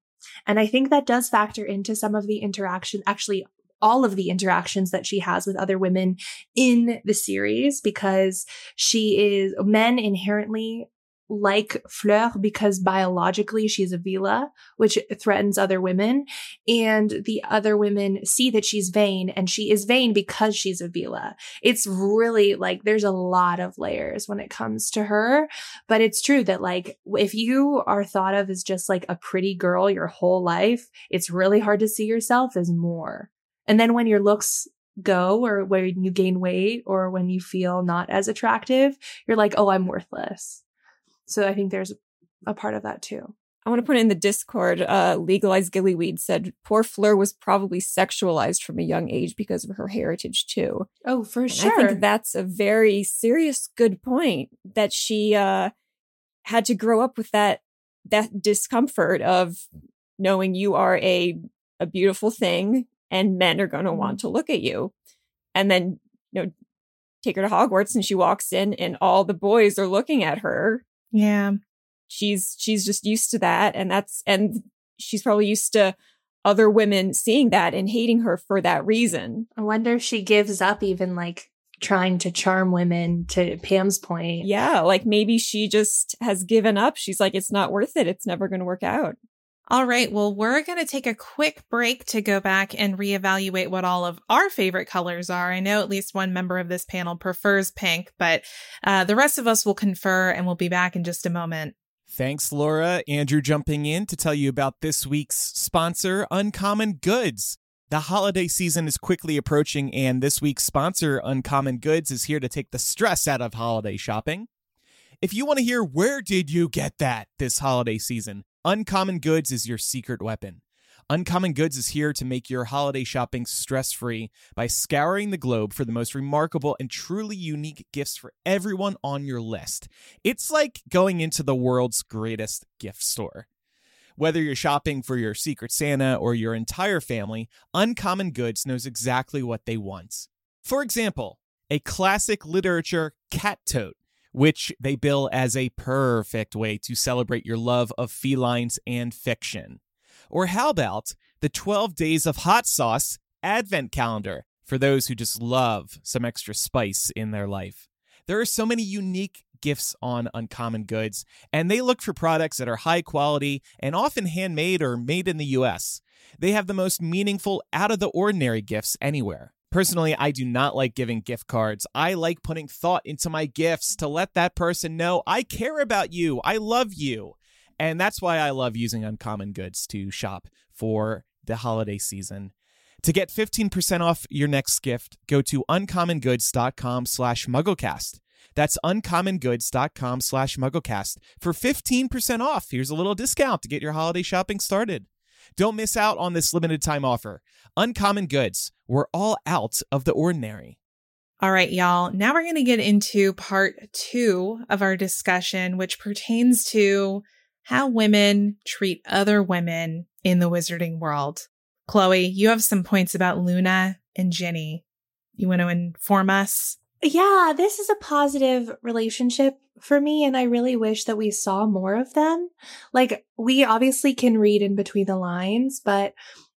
And I think that does factor into some of the interaction, actually all of the interactions that she has with other women in the series because she is men inherently like Fleur because biologically she's a Veela, which threatens other women. And the other women see that she's vain and she is vain because she's a Veela. It's really like there's a lot of layers when it comes to her. But it's true that like if you are thought of as just like a pretty girl your whole life, it's really hard to see yourself as more. And then when your looks go or when you gain weight or when you feel not as attractive, you're like, oh, I'm worthless. So I think there's a part of that too. I want to put in the Discord. Uh, Legalized Gillyweed said poor Fleur was probably sexualized from a young age because of her heritage too. Oh, for And sure. I think that's a very serious, good point that she uh, had to grow up with that that discomfort of knowing you are a a beautiful thing and men are going to want to look at you, and then you know take her to Hogwarts and she walks in and all the boys are looking at her Yeah. she's she's just used to that and that's and she's probably used to other women seeing that and hating her for that reason I wonder if she gives up even like trying to charm women to Pam's point. yeah like maybe she just has given up she's like it's not worth it it's never going to work out All right. Well, we're going to take a quick break to go back and reevaluate what all of our favorite colors are. I know at least one member of this panel prefers pink, but uh, the rest of us will confer and we'll be back in just a moment. Thanks, Laura. Andrew jumping in to tell you about this week's sponsor, Uncommon Goods. The holiday season is quickly approaching, and this week's sponsor, Uncommon Goods, is here to take the stress out of holiday shopping. If you want to hear where did you get that this holiday season, Uncommon Goods is your secret weapon. Uncommon Goods is here to make your holiday shopping stress free by scouring the globe for the most remarkable and truly unique gifts for everyone on your list. It's like going into the world's greatest gift store. Whether you're shopping for your Secret Santa or your entire family, Uncommon Goods knows exactly what they want. For example, a classic literature cat tote, which they bill as a perfect way to celebrate your love of felines and fiction. Or how about the 12 Days of Hot Sauce Advent Calendar for those who just love some extra spice in their life? There are so many unique gifts on Uncommon Goods, and they look for products that are high quality and often handmade or made in the US. They have the most meaningful, out of the ordinary gifts anywhere. Personally, I do not like giving gift cards. I like putting thought into my gifts to let that person know I care about you, I love you. And that's why I love using Uncommon Goods to shop for the holiday season. To get 15% off your next gift, go to uncommongoods.com slash mugglecast. That's uncommongoods.com slash mugglecast for 15% off. Here's a little discount to get your holiday shopping started. Don't miss out on this limited time offer. Uncommon Goods. We're all out of the ordinary. All right, y'all. Now we're going to get into part two of our discussion, which pertains to how women treat other women in the wizarding world. Chloe, you have some points about Luna and Ginny. You want to inform us? Yeah, this is a positive relationship for me, and I really wish that we saw more of them. Like, we obviously can read in between the lines, but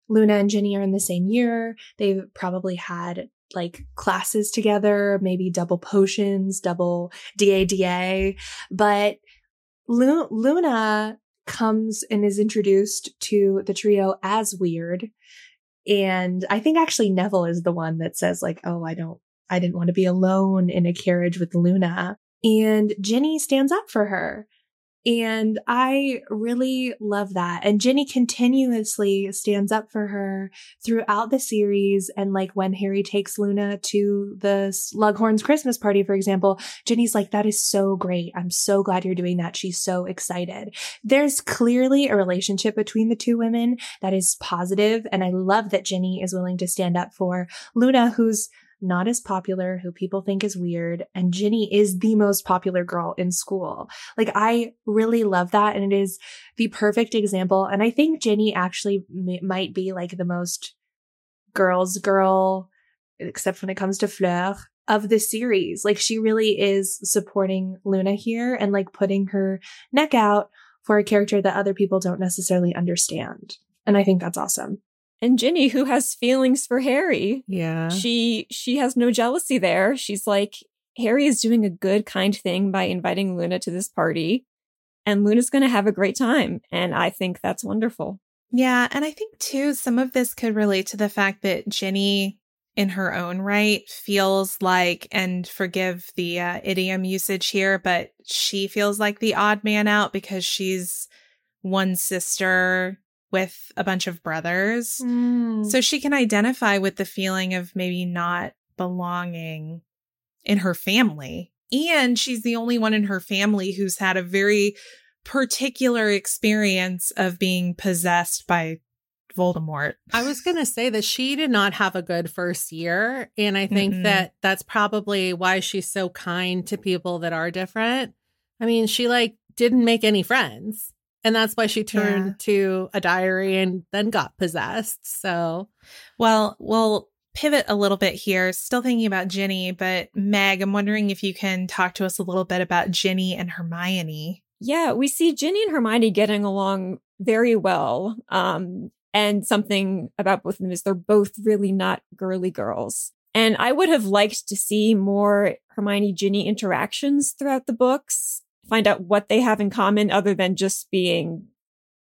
Luna and Ginny are in the same year. They've probably had like classes together, maybe double potions, double DADA. But Lu- Luna comes and is introduced to the trio as weird. And I think actually Neville is the one that says like, "Oh, I don't I didn't want to be alone in a carriage with Luna." And Ginny stands up for her. And I really love that. And Ginny continuously stands up for her throughout the series. And like when Harry takes Luna to the Slughorn's Christmas party, for example, Ginny's like, that is so great. I'm so glad you're doing that. She's so excited. There's clearly a relationship between the two women that is positive, And I love that Ginny is willing to stand up for Luna, who's not as popular, who people think is weird, and Ginny is the most popular girl in school. Like, I really love that. And it is the perfect example. And I think Ginny actually m- might be like the most girls' girl, except when it comes to Fleur, of the series. Like, she really is supporting Luna here and like putting her neck out for a character that other people don't necessarily understand. And I think that's awesome and Ginny who has feelings for Harry. Yeah. She she has no jealousy there. She's like Harry is doing a good kind thing by inviting Luna to this party and Luna's going to have a great time and I think that's wonderful. Yeah, and I think too some of this could relate to the fact that Ginny in her own right feels like and forgive the uh, idiom usage here but she feels like the odd man out because she's one sister with a bunch of brothers. Mm. So she can identify with the feeling of maybe not belonging in her family. And she's the only one in her family who's had a very particular experience of being possessed by Voldemort. I was going to say that she did not have a good first year. And I think Mm-mm. that that's probably why she's so kind to people that are different. I mean, she like didn't make any friends. And that's why she turned Yeah. to a diary and then got possessed. So, Well, we'll pivot a little bit here. Still thinking about Ginny, but Meg, I'm wondering if you can talk to us a little bit about Ginny and Hermione. Yeah, we see Ginny and Hermione getting along very well. Um, and something about both of them is they're both really not girly girls. And I would have liked to see more Hermione Ginny interactions throughout the books, find out what they have in common other than just being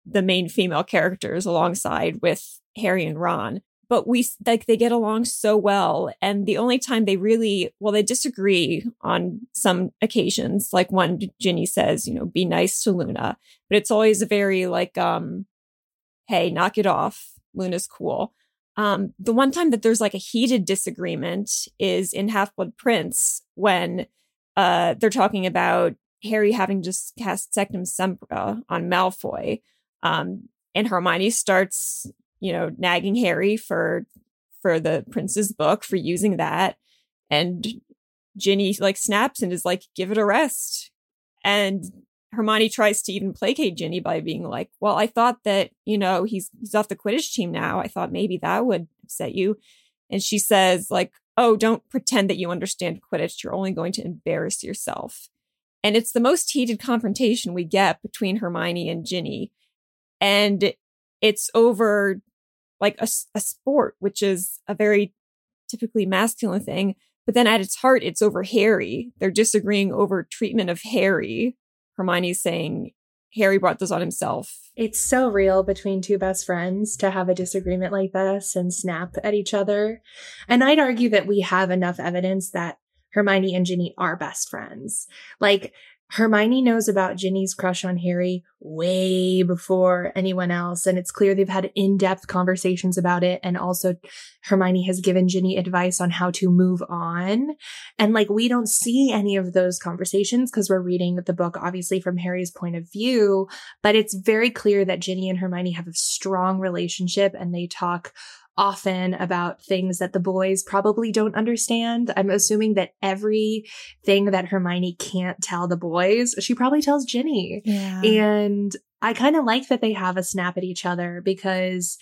the main female characters alongside with Harry and Ron. But we like they get along so well. And the only time they really, well, they disagree on some occasions, like when Ginny says, you know, be nice to Luna, but it's always a very like, um, hey, knock it off. Luna's cool. Um, the one time that there's like a heated disagreement is in Half Blood Prince when uh, they're talking about Harry having just cast Sectumsempra on Malfoy. Um, and Hermione starts, you know, nagging Harry for for the prince's book for using that. And Ginny like snaps and is like, give it a rest. And Hermione tries to even placate Ginny by being like, well, I thought that, you know, he's he's off the Quidditch team now. I thought maybe that would upset you. And she says, like, oh, don't pretend that you understand Quidditch. You're only going to embarrass yourself. And it's the most heated confrontation we get between Hermione and Ginny. And it's over like a, a sport, which is a very typically masculine thing. But then at its heart, it's over Harry. They're disagreeing over treatment of Harry. Hermione's saying Harry brought this on himself. It's so real between two best friends to have a disagreement like this and snap at each other. And I'd argue that we have enough evidence that Hermione and Ginny are best friends. Like Hermione knows about Ginny's crush on Harry way before anyone else. And it's clear they've had in depth conversations about it. And also, Hermione has given Ginny advice on how to move on. And like, we don't see any of those conversations because we're reading the book, obviously, from Harry's point of view. But it's very clear that Ginny and Hermione have a strong relationship and they talk often about things that the boys probably don't understand. I'm assuming that everything that Hermione can't tell the boys, she probably tells Ginny. Yeah. And I kind of like that they have a snap at each other because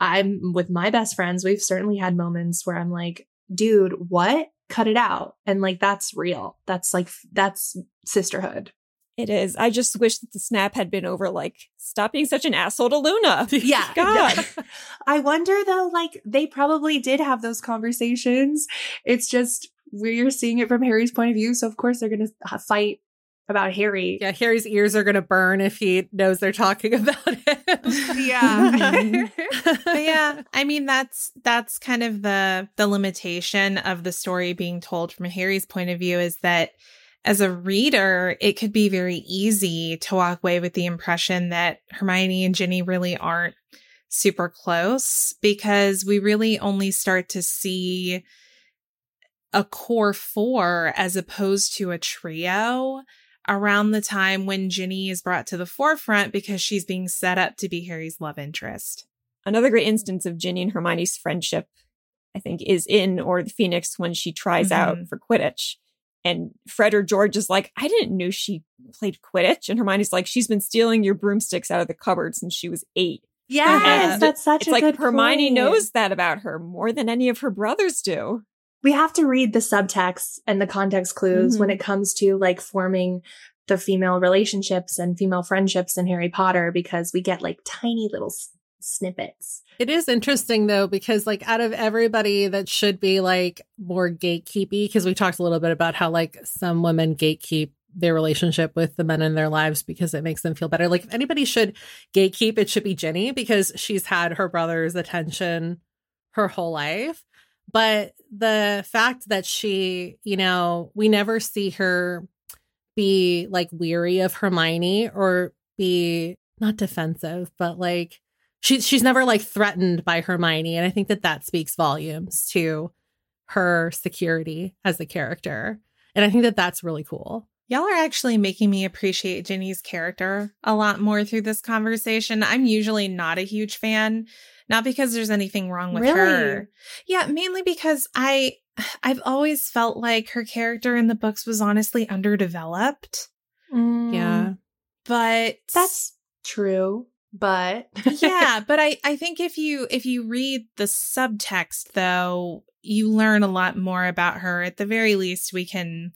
I'm with my best friends. We've certainly had moments where I'm like, dude, what? Cut it out. And like, that's real. That's like, that's sisterhood. It is. I just wish that the snap had been over, like, stop being such an asshole to Luna. Yeah. God. Yeah. I wonder though, like, they probably did have those conversations. It's just we're seeing it from Harry's point of view. So, of course, they're going to fight about Harry. Yeah, Harry's ears are going to burn if he knows they're talking about him. yeah. Mm-hmm. but yeah, I mean that's that's kind of the the limitation of the story being told from Harry's point of view is that as a reader, it could be very easy to walk away with the impression that Hermione and Ginny really aren't super close because we really only start to see a core four as opposed to a trio around the time when Ginny is brought to the forefront because she's being set up to be Harry's love interest. Another great instance of Ginny and Hermione's friendship, I think, is in Or the Phoenix when she tries Mhm. out for Quidditch. And Fred or George is like, I didn't know she played Quidditch. And Hermione's like, she's been stealing your broomsticks out of the cupboard since she was eight. Yes, And that's such it's a like good Hermione point. knows that about her more than any of her brothers do. we have to read the subtext and the context clues Mhm. when it comes to like forming the female relationships and female friendships in Harry Potter because we get like tiny little s- snippets. It is interesting though, because like out of everybody that should be like more gatekeepy, because we talked a little bit about how like some women gatekeep their relationship with the men in their lives because it makes them feel better. Like if anybody should gatekeep, it should be Ginny because she's had her brother's attention her whole life. But the fact that she, you know, we never see her be like weary of Hermione or be not defensive, but like she she's never like threatened by Hermione, and I think that that speaks volumes to her security as a character, and I think that that's really cool. Y'all are actually making me appreciate Ginny's character a lot more through this conversation. I'm usually not a huge fan, not because there's anything wrong with Really? her. Yeah, mainly because I I've always felt like her character in the books was honestly underdeveloped. Mm. Yeah, But That's true, but yeah, but I I think if you if you read the subtext though, you learn a lot more about her. At the very least, we can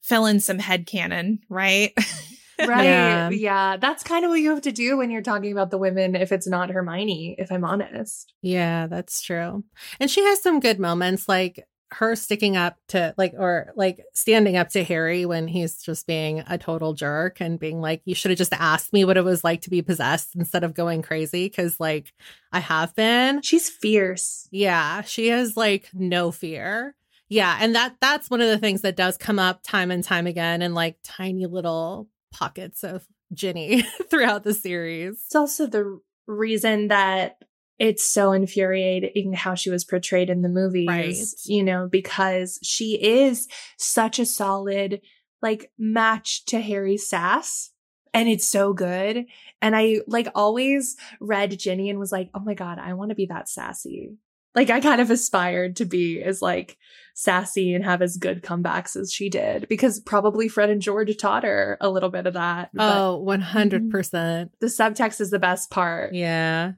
fill in some headcanon, right? right. Yeah. Yeah. That's kind of what you have to do when you're talking about the women if it's not Hermione, if I'm honest. yeah, that's true. And she has some good moments, like her sticking up to like or like standing up to Harry when he's just being a total jerk and being like, "You should have just asked me what it was like to be possessed instead of going crazy," because like I have been. She's fierce. Yeah, she has like no fear. Yeah, and that that's one of the things that does come up time and time again in like tiny little pockets of Ginny throughout the series. It's also the reason that it's so infuriating how she was portrayed in the movies, Right. you know, because she is such a solid like match to Harry's sass. And it's so good. And I like always read Ginny and was like, oh my God, I want to be that sassy. Like I kind of aspired to be as like sassy and have as good comebacks as she did because probably Fred and George taught her a little bit of that. Oh, 100%. Mm-hmm. the subtext is the best part. Yeah.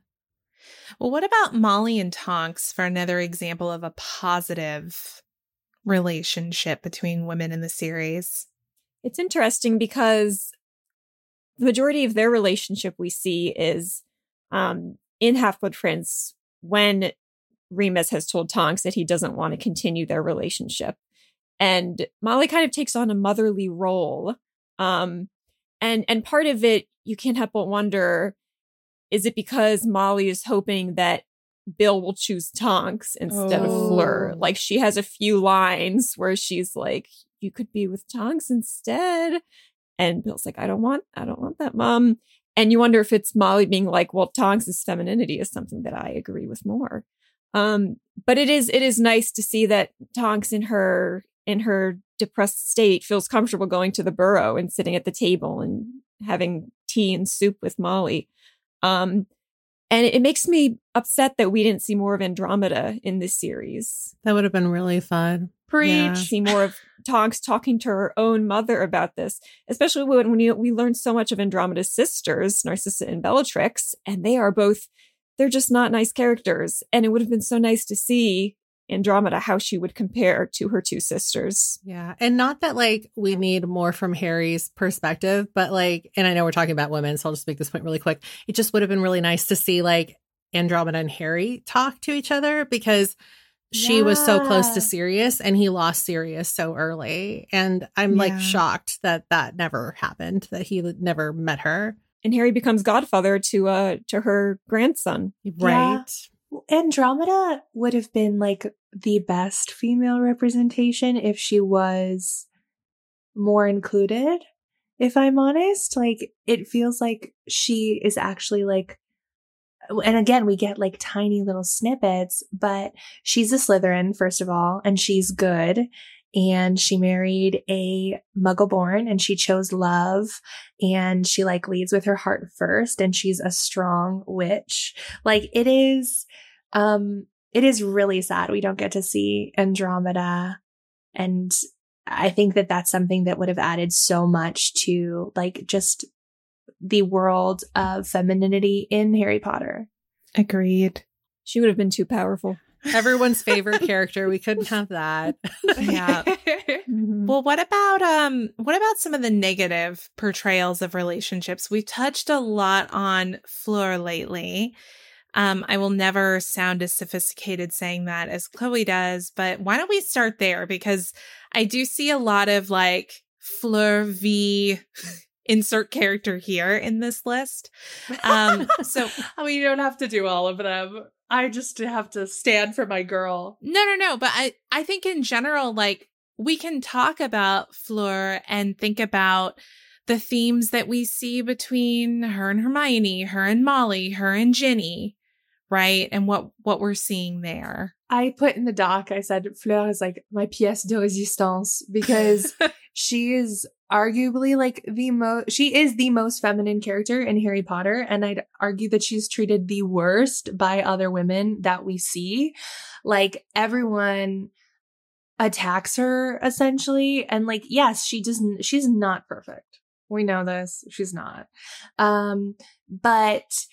Well, what about Molly and Tonks for another example of a positive relationship between women in the series? It's interesting because the majority of their relationship we see is um, in Half Blood Prince when Remus has told Tonks that he doesn't want to continue their relationship. And Molly kind of takes on a motherly role. Um, and and part of it, you can't help but wonder, is it because Molly is hoping that Bill will choose Tonks instead Oh. of Fleur? Like she has a few lines where she's like, you could be with Tonks instead. And Bill's like, I don't want, I don't want that, mom. And you wonder if it's Molly being like, well, Tonks' femininity is something that I agree with more. Um, but it is, it is nice to see that Tonks in her, in her depressed state feels comfortable going to the burrow and sitting at the table and having tea and soup with Molly. Um, and it makes me upset that we didn't see more of Andromeda in this series That would have been really fun. Preach. Yeah. see more of Tonks talking to her own mother about this, especially when, when you, we learned so much of Andromeda's sisters, Narcissa and Bellatrix, and they are both, they're just not nice characters. And it would have been so nice to see Andromeda how she would compare to her two sisters. Yeah. And not that like we need more from Harry's perspective, but like, and I know we're talking about women, so I'll just make this point really quick. It just would have been really nice to see like Andromeda and Harry talk to each other because she was so close to Sirius and he lost Sirius so early. And I'm like shocked that that never happened, that he never met her. And Harry becomes godfather to uh to her grandson. Right. Andromeda would have been like the best female representation if she was more included. If I'm honest, like it feels like she is actually like, and again, we get like tiny little snippets, but she's a Slytherin, first of all, and she's good. And she married a muggle born and she chose love and she like leads with her heart first and she's a strong witch. Like it is, um, it is really sad we don't get to see Andromeda. And I think that that's something that would have added so much to like just the world of femininity in Harry Potter. Agreed. She would have been too powerful. Everyone's favorite character. We couldn't have that. Yeah. Well, what about um what about some of the negative portrayals of relationships? We've touched a lot on Fleur lately. Um, I will never sound as sophisticated saying that as Chloe does, but why don't we start there? Because I do see a lot of like Fleur v insert character here in this list. Um, so I mean, you don't have to do all of them. I just have to stand for my girl. No, no, no. But I, I think in general, like we can talk about Fleur and think about the themes that we see between her and Hermione, her and Molly, her and Ginny, right? And what what we're seeing there. I put in the doc, I said Fleur is like my pièce de résistance because she is arguably like the most she is the most feminine character in Harry Potter and I'd argue that she's treated the worst by other women that we see. Like everyone attacks her essentially and like yes she doesn't she's not perfect. We know this. She's not. Um but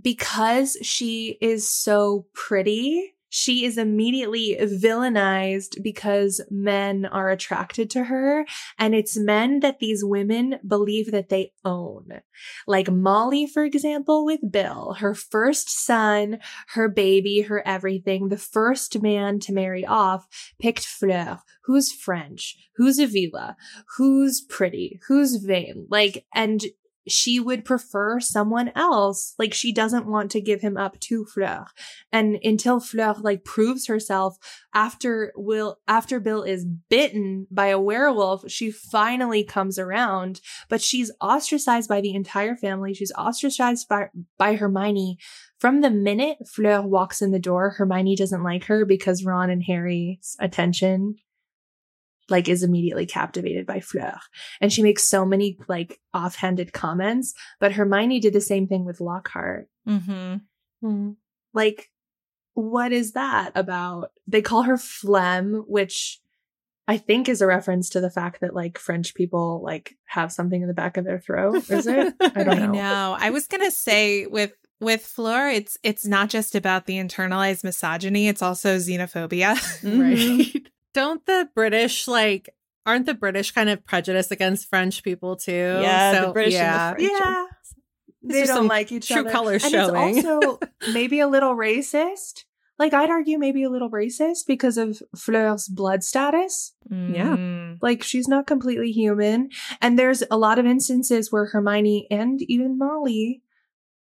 because she is so pretty she is immediately villainized because men are attracted to her. And it's men that these women believe that they own. Like Molly, for example, with Bill, her first son, her baby, her everything, the first man to marry off picked Fleur, who's French, who's a Veela, who's pretty, who's vain. Like, and she would prefer someone else. Like she doesn't want to give him up to Fleur. And until Fleur like proves herself after Will, after Bill is bitten by a werewolf, she finally comes around, but she's ostracized by the entire family. She's ostracized by, by Hermione. From the minute Fleur walks in the door, Hermione doesn't like her because Ron and Harry's attention like is immediately captivated by Fleur. And she makes so many like offhanded comments, but Hermione did the same thing with Lockhart. Mm-hmm. Like, what is that about? They call her phlegm, which I think is a reference to the fact that like French people like have something in the back of their throat. Is it? I don't I know. know. I was gonna say with with Fleur, it's it's not just about the internalized misogyny; it's also xenophobia. Right. Don't the British like aren't the British kind of prejudiced against French people too? Yeah, the British and the yeah. French. Yeah. They don't some like each true other. colors and showing. it's also maybe a little racist. Like I'd argue maybe a little racist because of Fleur's blood status. Yeah. Mm. Like she's not completely human. And there's a lot of instances where Hermione and even Molly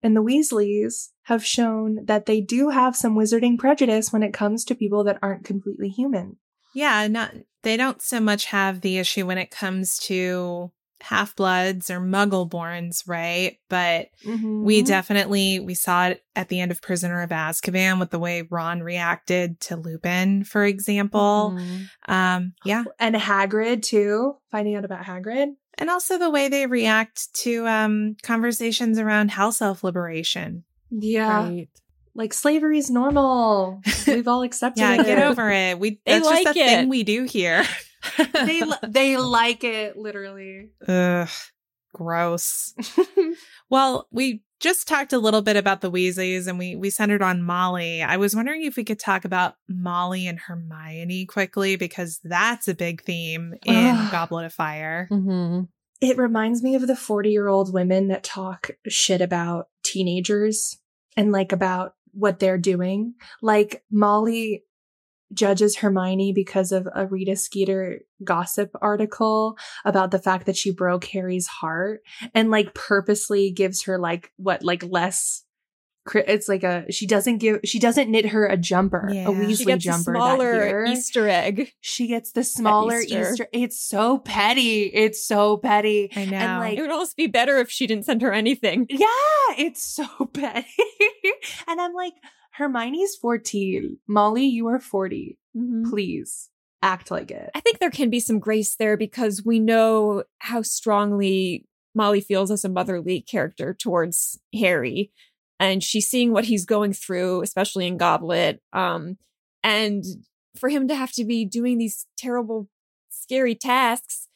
and the Weasleys have shown that they do have some wizarding prejudice when it comes to people that aren't completely human. Yeah, not they don't so much have the issue when it comes to half bloods or muggle-borns, right? But Mm-hmm. we definitely we saw it at the end of Prisoner of Azkaban with the way Ron reacted to Lupin, for example. Mm-hmm. Um, yeah, and Hagrid too, finding out about Hagrid. and also the way they react to um conversations around house elf liberation. Yeah. Right. Like slavery is normal. We've all accepted Yeah, it. get over it. We They that's just like a thing it. we do here. they they like it literally. Ugh, gross. Well, we just talked a little bit about the Weasleys and we we centered on Molly. I was wondering if we could talk about Molly and Hermione quickly because that's a big theme in. Goblet of Fire. Mhm. it reminds me of the 40 year old women that talk shit about teenagers and like about what they're doing. Like Molly judges Hermione because of a Rita Skeeter gossip article about the fact that she broke Harry's heart and like purposely gives her like what like less it's like a she doesn't give she doesn't knit her a jumper Yeah. a Weasley She gets jumper smaller. Easter egg. she gets the smaller Easter. Easter. It's so petty. It's so petty. I know. And like It would almost be better if she didn't send her anything. yeah, it's so petty. and I'm like, Hermione's 14. Molly, you are 40. Mhm. Please act like it. I think there can be some grace there because we know how strongly Molly feels as a motherly character towards Harry. And she's seeing what he's going through, especially in Goblet. Um, and for him to have to be doing these terrible, scary tasks,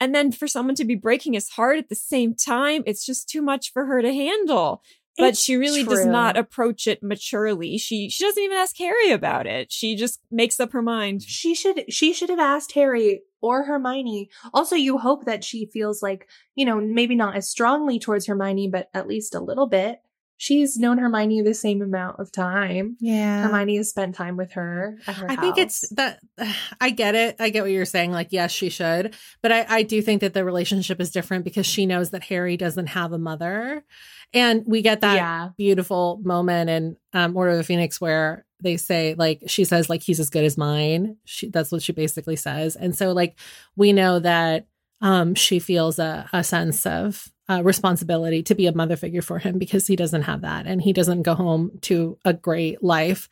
and then for someone to be breaking his heart at the same time, it's just too much for her to handle. But It's she really does not approach it maturely. She she doesn't even ask Harry about it. She just makes up her mind. She should she should have asked Harry or Hermione. Also, you hope that she feels like, you know, maybe not as strongly towards Hermione, but at least a little bit. She's known Hermione the same amount of time. yeah. Hermione has spent time with her at her I think it's that I get it. I get what you're saying. Like, yes, she should. But I, I do think that the relationship is different because she knows that Harry doesn't have a mother. And we get that yeah. beautiful moment in um, Order of the Phoenix where they say, like, she says, like, he's as good as mine. She, that's what she basically says. And so, like, we know that um, she feels a, a sense of uh, responsibility to be a mother figure for him because he doesn't have that and he doesn't go home to a great life.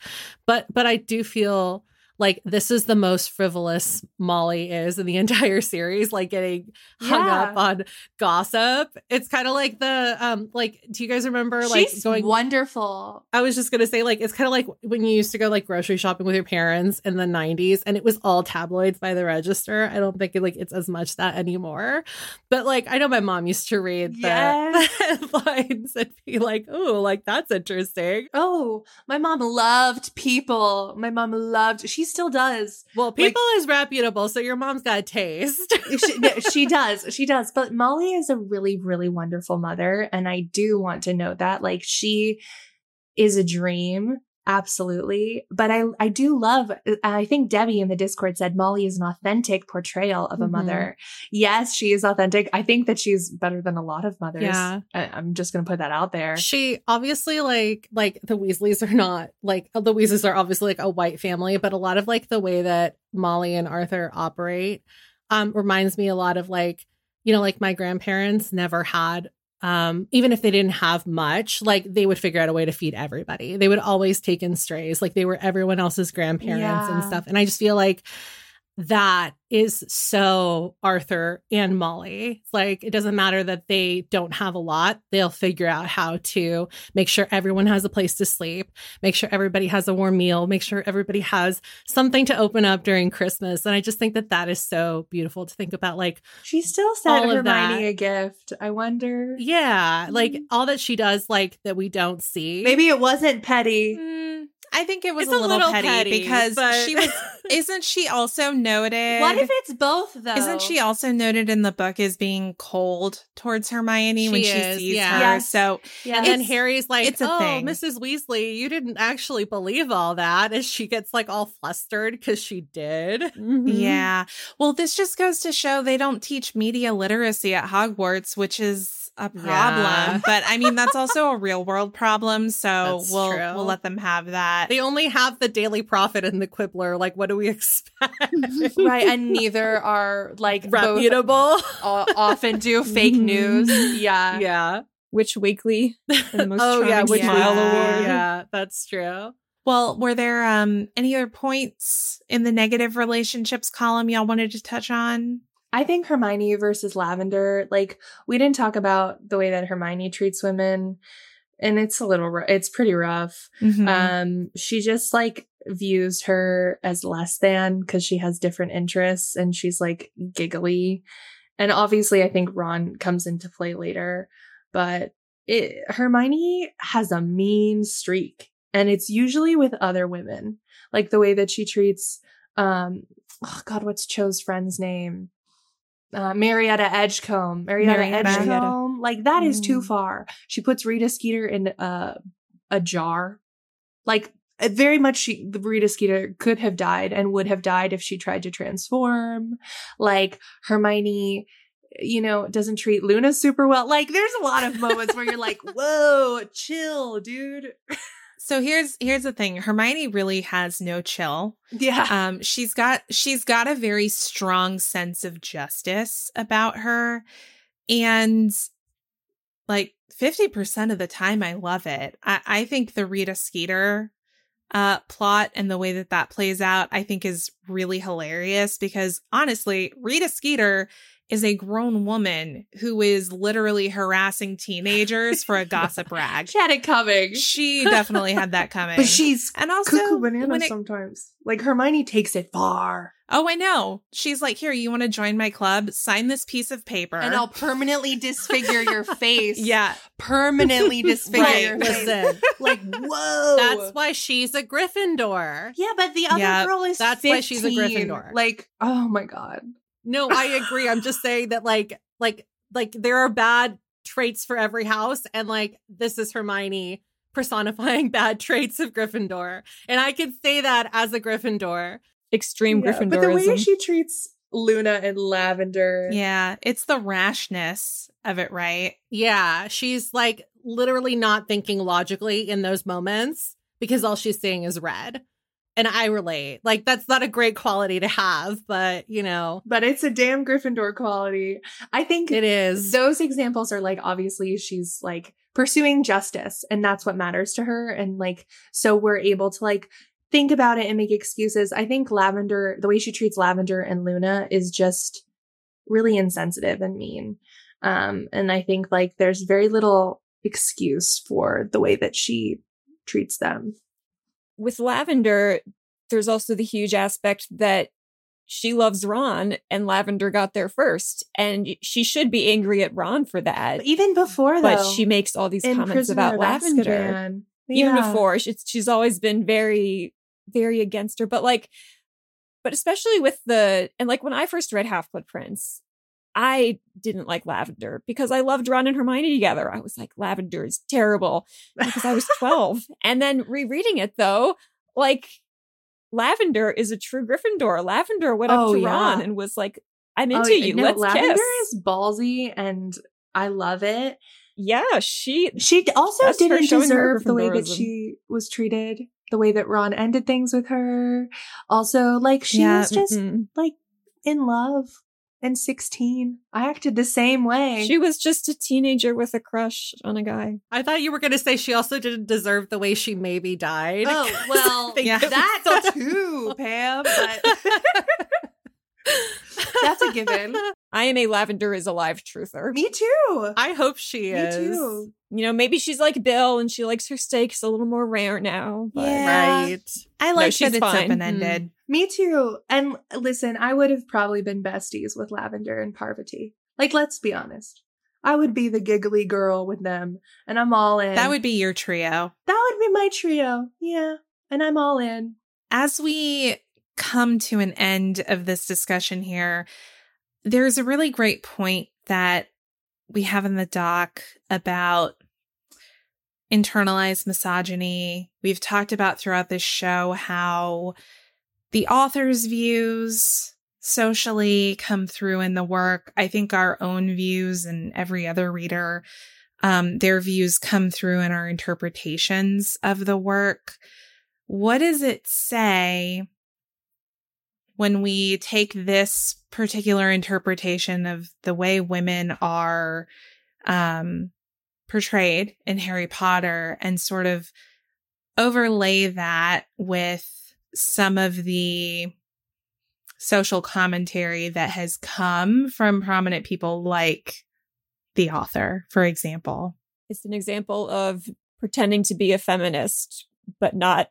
But, but I do feel like this is the most frivolous Molly is in the entire series, like getting hung Yeah. up on gossip. It's kind of like the um like do you guys remember like She's going wonderful. I was just gonna say, like, it's kind of like when you used to go like grocery shopping with your parents in the '90s, and it was all tabloids by the register. I don't think it, like it's as much that anymore. But like, I know my mom used to read the, Yes. the headlines and be like, "Oh, like that's interesting." Oh, my mom loved people. My mom loved. She still does. Well, people is reputable, so your mom's got a taste. She, she does. She does. But Molly is a really, really wonderful mother, and I do want to note that. Like, she is a dream. Absolutely. But I I do love I think Debbie in the Discord said Molly is an authentic portrayal of a Mhm. mother. Yes, she is authentic. I think that she's better than a lot of mothers. Yeah. I, I'm just gonna put that out there. She obviously like like the Weasleys are not like the Weasleys are obviously like a white family, but a lot of like the way that Molly and Arthur operate um reminds me a lot of like you know like my grandparents never had um even if they didn't have much like they would figure out a way to feed everybody. They would always take in strays like they were everyone else's grandparents and stuff. And I just feel like that is so Arthur and Molly. Like it doesn't matter that they don't have a lot, they'll figure out how to make sure everyone has a place to sleep, make sure everybody has a warm meal, make sure everybody has something to open up during Christmas. And I just think that that is so beautiful to think about. Like, She still sent Hermione a gift. I wonder. yeah, like all that she does, like that we don't see. Maybe it wasn't petty. Mm, I think it was It's a little, petty, because but- she was. Isn't she also noted? What if it's both though? Isn't she also noted in the book as being cold towards Hermione when She she sees yeah. her? Yes. So Yeah. And then Harry's like, it's a "Oh, thing." Mrs. Weasley, you didn't actually believe all that," as she gets like all flustered because she did. Mhm. Yeah. Well, this just goes to show they don't teach media literacy at Hogwarts, which is a problem. Yeah. But I mean, that's also a real world problem. So That's we'll true. we'll let them have that. They only have the Daily Prophet and the Quibbler. Like, what do we expect? right, and neither are like both Reputable. often do fake news. Yeah. yeah. Witch Weekly? the most oh yeah, which smile Weasley. award. Yeah, that's true. Well, were there um any other points in the negative relationships column y'all wanted to touch on? I think Hermione versus Lavender, like we didn't talk about the way that Hermione treats women and it's a little it's pretty rough. Mhm. Um she just like views her as less than cuz she has different interests and she's like giggly. And obviously I think Ron comes into play later, but it Hermione has a mean streak and it's usually with other women. Like the way that she treats um oh god what's Cho's friend's name? Uh, Marietta Edgecombe. Marietta, Marietta. Edgecombe. Like that is too Mm. far. She puts Rita Skeeter in a a jar. Like uh, very much she Rita Skeeter could have died and would have died if she tried to transform. Like Hermione you know, doesn't treat Luna super well. Like there's a lot of moments where you're like, "Whoa, chill, dude." so here's here's the thing. Hermione really has no chill. Yeah. um she's got she's got a very strong sense of justice about her and like 50% of the time i love it i, I think the rita skeeter uh plot and the way that that plays out i think is really hilarious because honestly rita skeeter is a grown woman who is literally harassing teenagers for a gossip rag she had it coming. she definitely had that coming But she's and also cuckoo banana it sometimes. Like Hermione takes it far. Oh, I know. She's like, here, you want to join my club? Sign this piece of paper. And I'll permanently disfigure your face. yeah. Permanently disfigure Right, your face. listen. Like, whoa. That's why she's a Gryffindor. Yeah, but the other Yeah, girl is that's why she's a Gryffindor. Like, oh my god. No, I agree. I'm just saying that like like like there are bad traits for every house and like this is Hermione personifying bad traits of Gryffindor. And I could say that as a Gryffindor. Extreme Yeah, Gryffindorism. But the way she treats Luna and Lavender. Yeah. It's the rashness of it, right? Yeah, she's like literally not thinking logically in those moments because all she's seeing is red. And I relate. Like that's not a great quality to have, but you know, But it's a damn Gryffindor quality. I think it is. those examples are like obviously she's like pursuing justice and that's what matters to her and like so we're able to like think about it and make excuses i think lavender the way she treats lavender and luna is just really insensitive and mean um and i think like there's very little excuse for the way that she treats them with Lavender, there's also the huge aspect that she loves Ron and Lavender got there first. And she should be angry at Ron for that. even before But though she makes all these comments Prisoner about Lavender. Azkaban, Even before, she's, she's always been very, very against her. But like, but especially with the, and like when I first read Half Blood Prince, I didn't like Lavender because I loved Ron and Hermione together. I was like, Lavender is terrible because I was 12. and then rereading it though, like Lavender is a true Gryffindor. Lavender went up Oh, to yeah. Ron and was like, I'm Oh, into yeah, you. no, Let's lavender kiss. is ballsy and i love it yeah, she She also didn't deserve the way that she was treated, the way that Ron ended things with her. Also, like she Yeah, was just mm-mm. like in love and 16. I acted the same way. she was just a teenager with a crush on a guy. I thought you were going to say she also didn't deserve the way she maybe died. oh, well, think Yeah. it that too, Pam, but That's a given. I am a lavender is alive truther. Me too. I hope she Me is. too. You know, maybe she's like Bill and she likes her steaks a little more rare now. But Yeah. Right. I like she's that it's fine. open ended. Mm. Me too. And listen, I would have probably been besties with Lavender and Parvati. Like, let's be honest. I would be the giggly girl with them, and I'm all in. That would be your trio. that would be my trio. Yeah, and I'm all in. As we come to an end of this discussion here, there's a really great point that we have in the doc about internalized misogyny. We've talked about throughout this show how the author's views socially come through in the work. I think our own views and every other reader, um, their views come through in our interpretations of the work. What does it say when we take this particular interpretation of the way women are um, portrayed in Harry Potter and sort of overlay that with some of the social commentary that has come from prominent people like the author, for example. it's an example of pretending to be a feminist, but not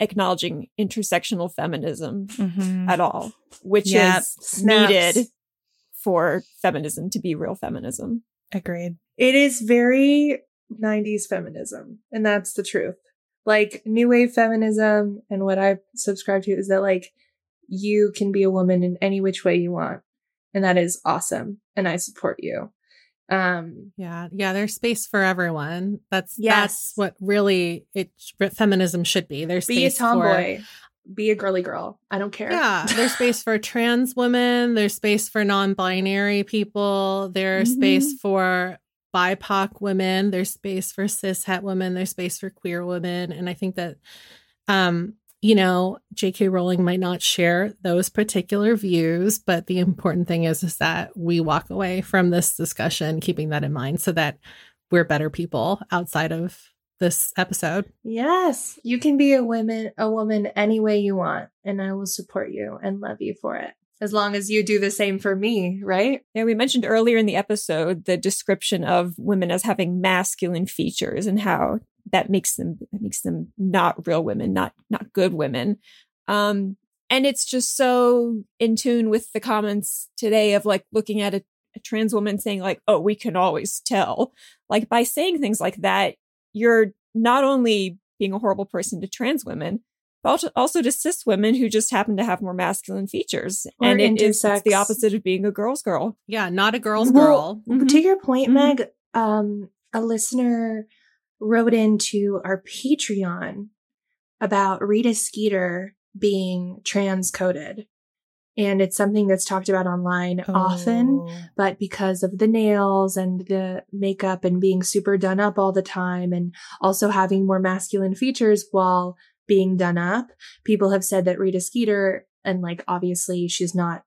acknowledging intersectional feminism Mhm. at all, which Yep. is Snaps. needed for feminism to be real feminism. Agreed. It is very 90s feminism, and that's the truth. Like, new wave feminism, and what I subscribe to is that, like, you can be a woman in any which way you want. And that is awesome. And I support you. Um, Yeah, yeah. There's space for everyone. That's Yes. that's what really it feminism should be. There's space be a tomboy, be a girly girl. I don't care. Yeah, there's space for trans women. There's space for non-binary people. There's Mhm. space for BIPOC women. There's space for cis het women. There's space for queer women. And I think that, um, you know, J.K. Rowling might not share those particular views, but the important thing is is that we walk away from this discussion keeping that in mind, so that we're better people outside of this episode. Yes, you can be a woman, a woman any way you want, and I will support you and love you for it. As long as you do the same for me, right? Yeah, we mentioned earlier in the episode the description of women as having masculine features and how that makes them that makes them not real women, not not good women. Um, and it's just so in tune with the comments today of like looking at a, a trans woman saying like, "Oh, we can always tell." Like by saying things like that, you're not only being a horrible person to trans women, also- also to cis women who just happen to have more masculine features. Or and it is it's the opposite of being a girl's girl. Yeah, not a girl's Well, girl. To your point, Mhm. Meg, um, a listener wrote into our Patreon about Rita Skeeter being trans coded. And it's something that's talked about online often, Oh. but because of the nails and the makeup and being super done up all the time and also having more masculine features while being done up, people have said that Rita Skeeter, and like obviously she's not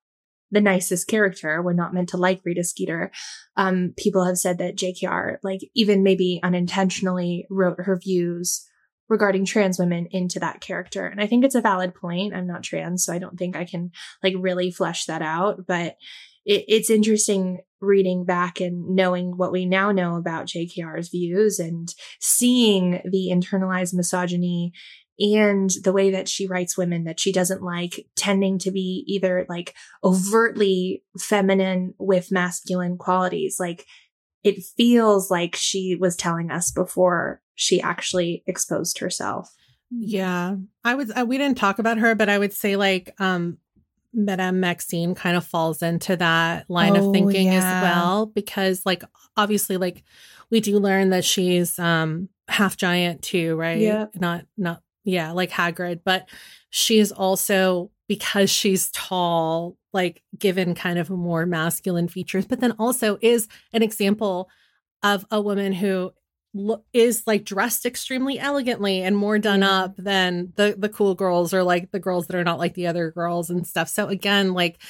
the nicest character. We're not meant to like Rita Skeeter. Um, people have said that JKR, like even maybe unintentionally wrote her views regarding trans women into that character. And I think it's a valid point. I'm not trans, so I don't think I can like really flesh that out, but it, it's interesting reading back and knowing what we now know about JKR's views and seeing the internalized misogyny and the way that she writes women that she doesn't like tending to be either like overtly feminine with masculine qualities. Like it feels like she was telling us before she actually exposed herself. Yeah, I was, Uh, we didn't talk about her, but I would say like um, Madame Maxime kind of falls into that line Oh, of thinking yeah. as well, because like obviously like we do learn that she's um half giant too, right? Yeah. Not not yeah, like Hagrid, but she is also because she's tall, like given kind of more masculine features, but then also is an example of a woman who lo- is like dressed extremely elegantly and more done mm-hmm. up than the the cool girls or like the girls that are not like the other girls and stuff. So again, like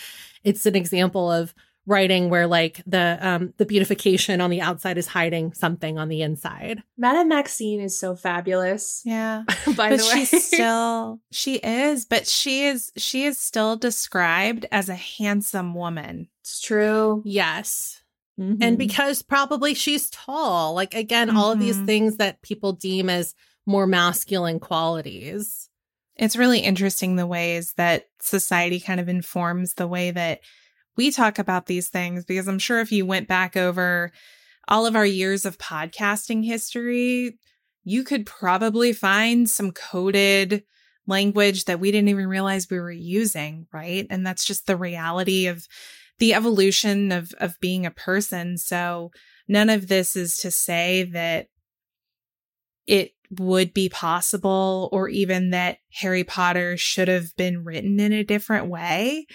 it's an example of writing where like the um the beautification on the outside is hiding something on the inside. Madame Maxime is so fabulous. Yeah. By but the way, she's still she is, but she is she is still described as a handsome woman. it's true. Yes. Mhm. And because probably she's tall. Like again, all of these Mhm. things that people deem as more masculine qualities. It's really interesting the ways that society kind of informs the way that we talk about these things because I'm sure if you went back over all of our years of podcasting history, you could probably find some coded language that we didn't even realize we were using, right? And that's just the reality of the evolution of of being a person. So none of this is to say that it would be possible or even that Harry Potter should have been written in a different way.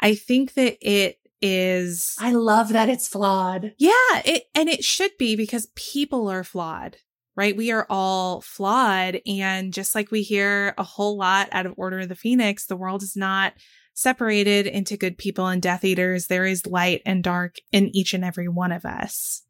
I think that it is I love that it's flawed. yeah, it and it should be because people are flawed, right? We are all flawed and just like we hear a whole lot out of Order of the Phoenix, the world is not separated into good people and Death Eaters. There is light and dark in each and every one of us.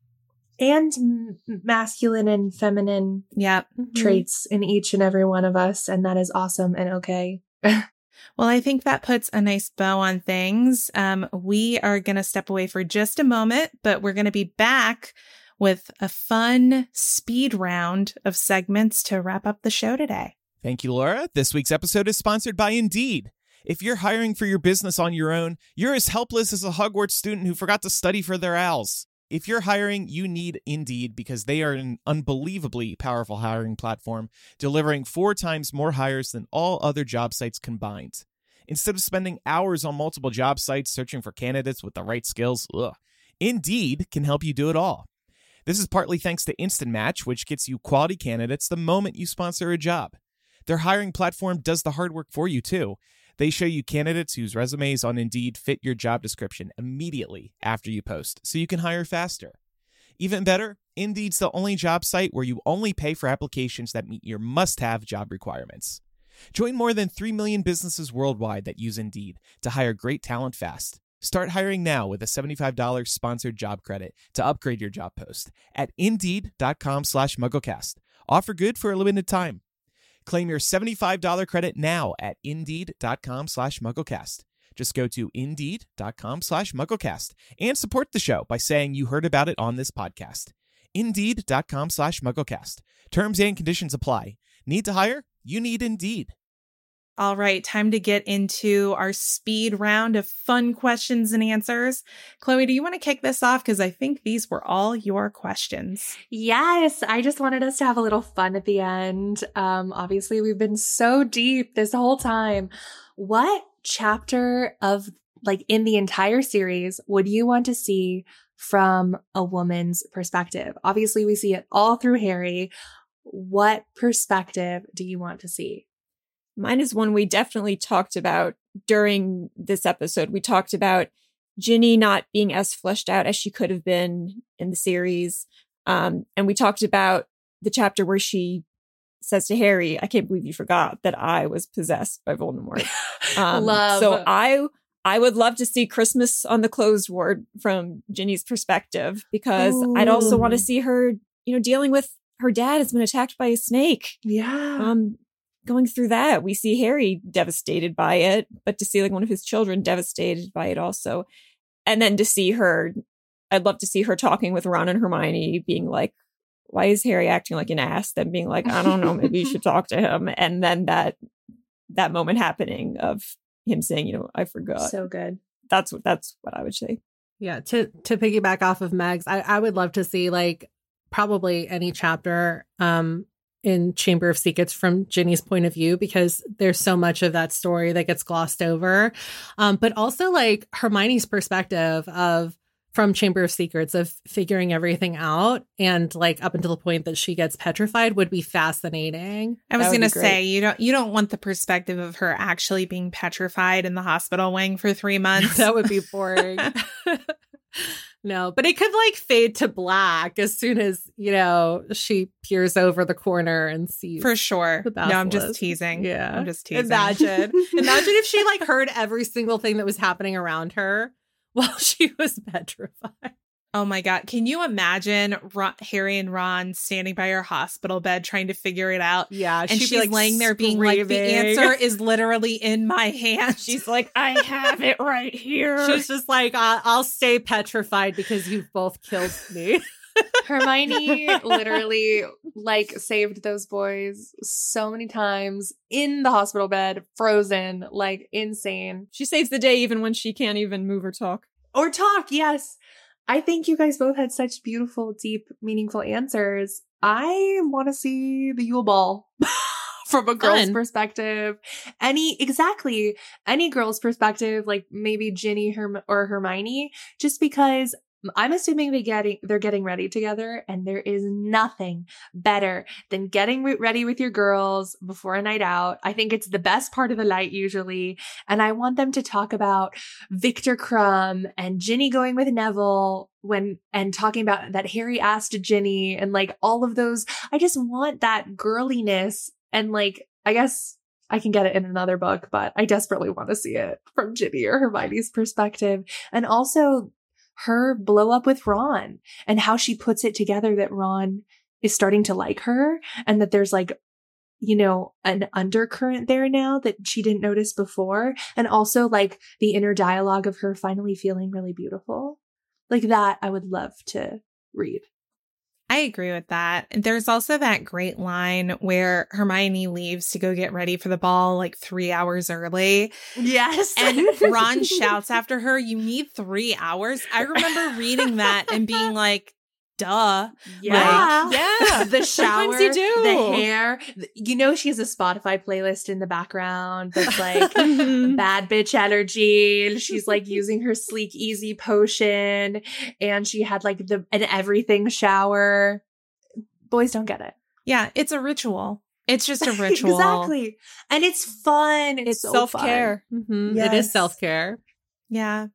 And m- masculine and feminine Yep. traits in each and every one of us. And that is awesome and okay. Well, I think that puts a nice bow on things. Um, we are going to step away for just a moment, but we're going to be back with a fun speed round of segments to wrap up the show today. Thank you, Laura. This week's episode is sponsored by Indeed. If you're hiring for your business on your own, you're as helpless as a Hogwarts student who forgot to study for their owls. If you're hiring, you need Indeed because they are an unbelievably powerful hiring platform, delivering four times more hires than all other job sites combined. Instead of spending hours on multiple job sites searching for candidates with the right skills, ugh, Indeed can help you do it all. This is partly thanks to Instant Match, which gets you quality candidates the moment you sponsor a job. Their hiring platform does the hard work for you, too. They show you candidates whose resumes on Indeed fit your job description immediately after you post, so you can hire faster. Even better, Indeed's the only job site where you only pay for applications that meet your must have job requirements. Join more than 3 million businesses worldwide that use Indeed to hire great talent fast. Start hiring now with a $75 sponsored job credit to upgrade your job post at indeed.com slash mugglecast. Offer good for a limited time. Claim your $75 credit now at indeed.com slash mugglecast. Just go to indeed.com slash mugglecast and support the show by saying you heard about it on this podcast. Indeed.com slash mugglecast. Terms and conditions apply. Need to hire? You need Indeed. All right, time to get into our speed round of fun questions and answers. Chloe, do you want to kick this off? Because I think these were all your questions. Yes, I just wanted us to have a little fun at the end. Um, obviously, we've been so deep this whole time. What chapter of like in the entire series would you want to see from a woman's perspective? Obviously, we see it all through Harry. What perspective do you want to see? Mine is one we definitely talked about during this episode. We talked about Ginny not being as fleshed out as she could have been in the series. Um, and we talked about the chapter where she says to Harry, I can't believe you forgot that I was possessed by Voldemort. Um, Love. So I I would love to see Christmas on the closed ward from Ginny's perspective because I'd also want to see her, you know, dealing with her dad has been attacked by a snake yeah. um going through that we see harry devastated by it but to see like one of his children devastated by it also. And then to see her i'd love to see her talking with ron and hermione being like why is harry acting like an ass? Then being like i don't know maybe you should talk to him. And then that that moment happening of him saying you know i forgot. So good. that's what that's what i would say. Yeah, to to piggyback off of Meg's, I, I would love to see like probably any chapter um in Chamber of Secrets from Ginny's point of view because there's so much of that story that gets glossed over. Um, but also like Hermione's perspective of from Chamber of Secrets of figuring everything out and like up until the point that she gets petrified would be fascinating. I was going to say you don't you don't want the perspective of her actually being petrified in the hospital wing for 3 months. that would be boring. no, but it could like fade to black as soon as, you know, she peers over the corner and sees. for sure. No, I'm just teasing. Yeah. I'm just teasing. Imagine. Imagine if she like heard every single thing that was happening around her while she was petrified. Oh my god! Can you imagine Ron, Harry and Ron standing by her hospital bed trying to figure it out? Yeah, and she's like laying there being like, "The answer is literally in my hand." She's like, "I have it right here." She's just like, "I- "I'll stay petrified because you've both killed me." Hermione literally like saved those boys so many times in the hospital bed, frozen, like insane. she saves the day even when she can't even move or talk. Or talk, yes. I think you guys both had such beautiful, deep, meaningful answers. I want to see the Yule Ball from a girl's Fun. perspective. Any, exactly, any girl's perspective, like maybe Ginny Herm- or Hermione, just because I'm assuming they getting they're getting ready together, and there is nothing better than getting ready with your girls before a night out. I think it's the best part of the night usually, and I want them to talk about Viktor Krum and Ginny going with Neville when and talking about that Harry asked Ginny and like all of those. I just want that girliness and like I guess I can get it in another book, but I desperately want to see it from Ginny or Hermione's perspective. And also her blow up with Ron and how she puts it together that Ron is starting to like her and that there's like you know, an undercurrent there now that she didn't notice before. And also like the inner dialogue of her finally feeling really beautiful. Like that, I would love to read. I agree with that. There's also that great line where Hermione leaves to go get ready for the ball like three hours early. Yes. And Ron shouts after her, You need three hours. I remember reading that and being like, Duh. yeah. Yeah. the shower, Sometimes you do. the hair. You know, she has a Spotify playlist in the background that's like bad bitch energy. She's like using her Sleekeazy potion. And she had like the an everything shower. Boys don't get it. Yeah, it's a ritual. It's just a ritual. exactly. And it's fun. It's, It's so self fun. care. Mhm. Yes. is self care. Yeah.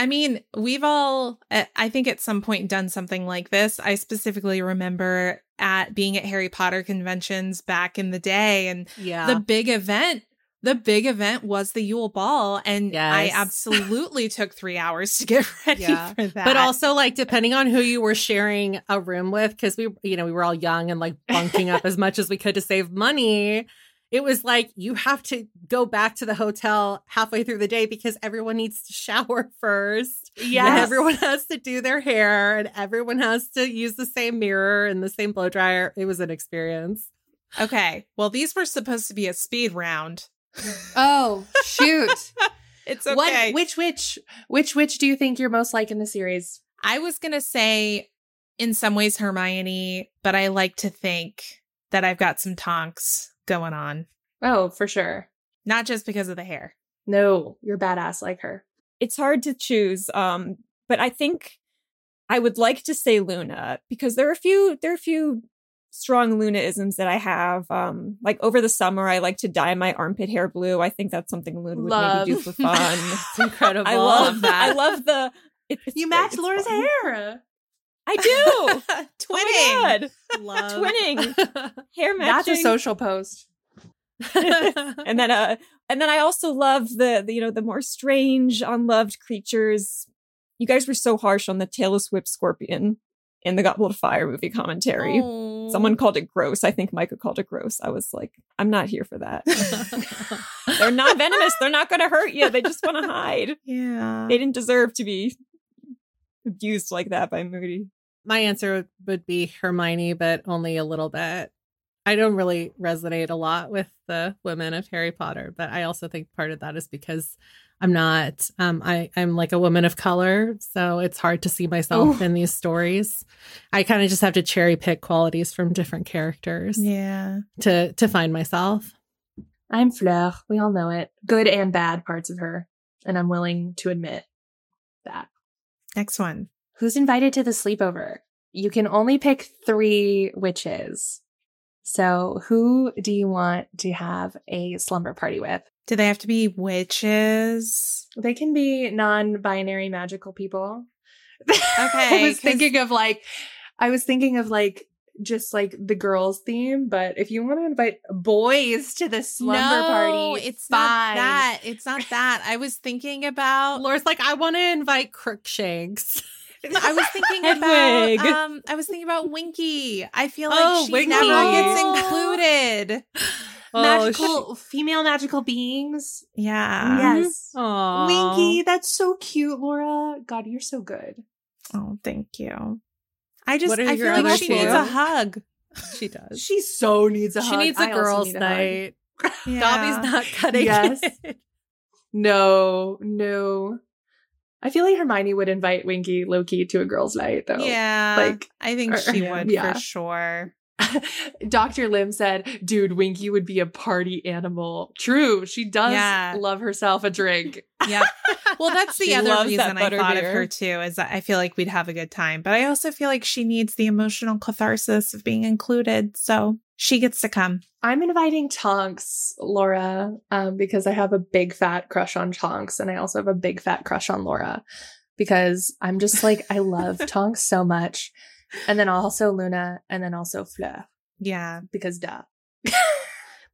I mean, we've all, I think at some point done something like this. I specifically remember at being at Harry Potter conventions back in the day and Yeah. the big event. The big event was the Yule Ball, and I absolutely took three hours to get ready Yeah. for that. But also, like, depending on who you were sharing a room with, because we, you know, we were all young and like bunking up as much as we could to save money. It was like you have to go back to the hotel halfway through the day because everyone needs to shower first. Yeah. Everyone has to do their hair and everyone has to use the same mirror and the same blow dryer. It was an experience. okay, well, these were supposed to be a speed round. Oh, shoot. It's okay. What which which which which do you think you're most like in the series? I was going to say, in some ways, Hermione, but I like to think that I've got some tonks going on, Oh, for sure. not just because of the hair. No, you're badass like her. it's hard to choose um but i think i would like to say luna because there are a few there are a few strong lunaisms that i have um like over the summer i like to dye my armpit hair blue i think that's something luna would Love. maybe do for fun It's incredible. i love that i love the it, it's You match it's Laura's fun. hair. I do Twinning. oh my God. Love. twinning hair matching. That's a social post. and then uh and then I also love the, the you know the more strange unloved creatures. You guys were so harsh on the tailless whip scorpion in the Goblet of Fire movie commentary. Oh. Someone called it gross. I think Micah called it gross. I was like, I'm not here for that. They're not venomous. They're not going to hurt you. They just want to hide. Yeah. They didn't deserve to be abused like that by Moody. My answer would be Hermione, but only a little bit. I don't really resonate a lot with the women of Harry Potter, but I also think part of that is because I'm not um I I'm like a woman of color, so it's hard to see myself Ooh. in these stories. I kind of just have to cherry pick qualities from different characters Yeah. to to find myself. I'm Fleur. We all know it. Good and bad parts of her. And I'm willing to admit that. Next one. Who's invited to the sleepover? You can only pick three witches. So who do you want to have a slumber party with? Do they have to be witches? They can be non-binary magical people. Okay, I was thinking of like I was thinking of like just like the girls theme, but if you want to invite boys to the slumber no, party, it's fine. not that. It's not that. I was thinking about. Laura's like, I want to invite Crookshanks. I was thinking Hedwig. about. Um, I was thinking about Winky. I feel like Oh, she Winky. never gets Oh. included. Oh, magical female magical beings. Yeah. Yes. Aw. Winky, that's so cute, Laura. God, you're so good. Oh, thank you. I just. I feel like she two? needs a hug. She does. She so needs a she hug. She needs a I girls' need a night. Yeah. Dobby's not cutting Yes. it. No, no. I feel like Hermione would invite Winky Loki to a girls' night, though. Yeah. Like, I think or- she would yeah. for sure. Dr. Lim said, dude, Winky would be a party animal. True. She does Yeah. love herself a drink. Yeah. Well, that's the other reason I thought of her too, is that I feel like we'd have a good time. But I also feel like she needs the emotional catharsis of being included. So she gets to come. I'm inviting Tonks, Laura, um, because I have a big fat crush on Tonks, and I also have a big fat crush on Laura because I'm just like I love Tonks so much, and then also Luna, and then also Fleur Yeah. because duh.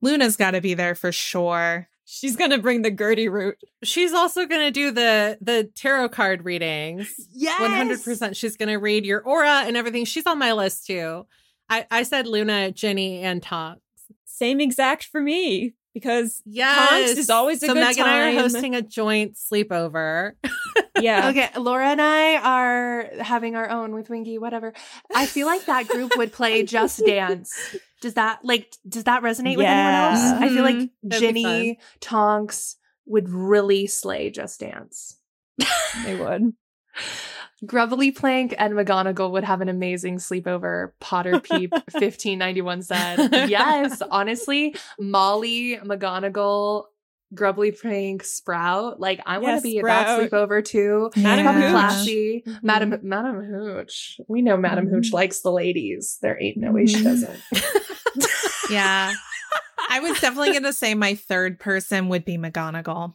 Luna's got to be there for sure. She's gonna bring the Gurdyroot. She's also going to do the the tarot card readings. Yes, One hundred percent. She's going to read your aura and everything. She's on my list too. I I said Luna, Ginny, and Tonks. Same exact for me because Yes, Tonks is always a so good Meg and I are hosting a joint sleepover. yeah, Okay, Laura and I are having our own with Winky, whatever. I feel like that group would play Just Dance. Does that like does that resonate with anyone else? Yeah. I feel like Mhm. That'd be Ginny Tonks would really slay Just Dance. they would. Grubbly Plank and McGonagall would have an amazing sleepover. Potter Peep 1591 said. Yes, honestly, Molly, McGonagall, Grubbly Plank, Sprout. Like, I want to Yes, be at that sleepover too. Madam Probably Hooch. classy. Mhm. Madam Madam Hooch. We know Madam Hooch Mhm. likes the ladies. There ain't no way she Mhm. doesn't. Yeah. I was definitely going to say my third person would be McGonagall.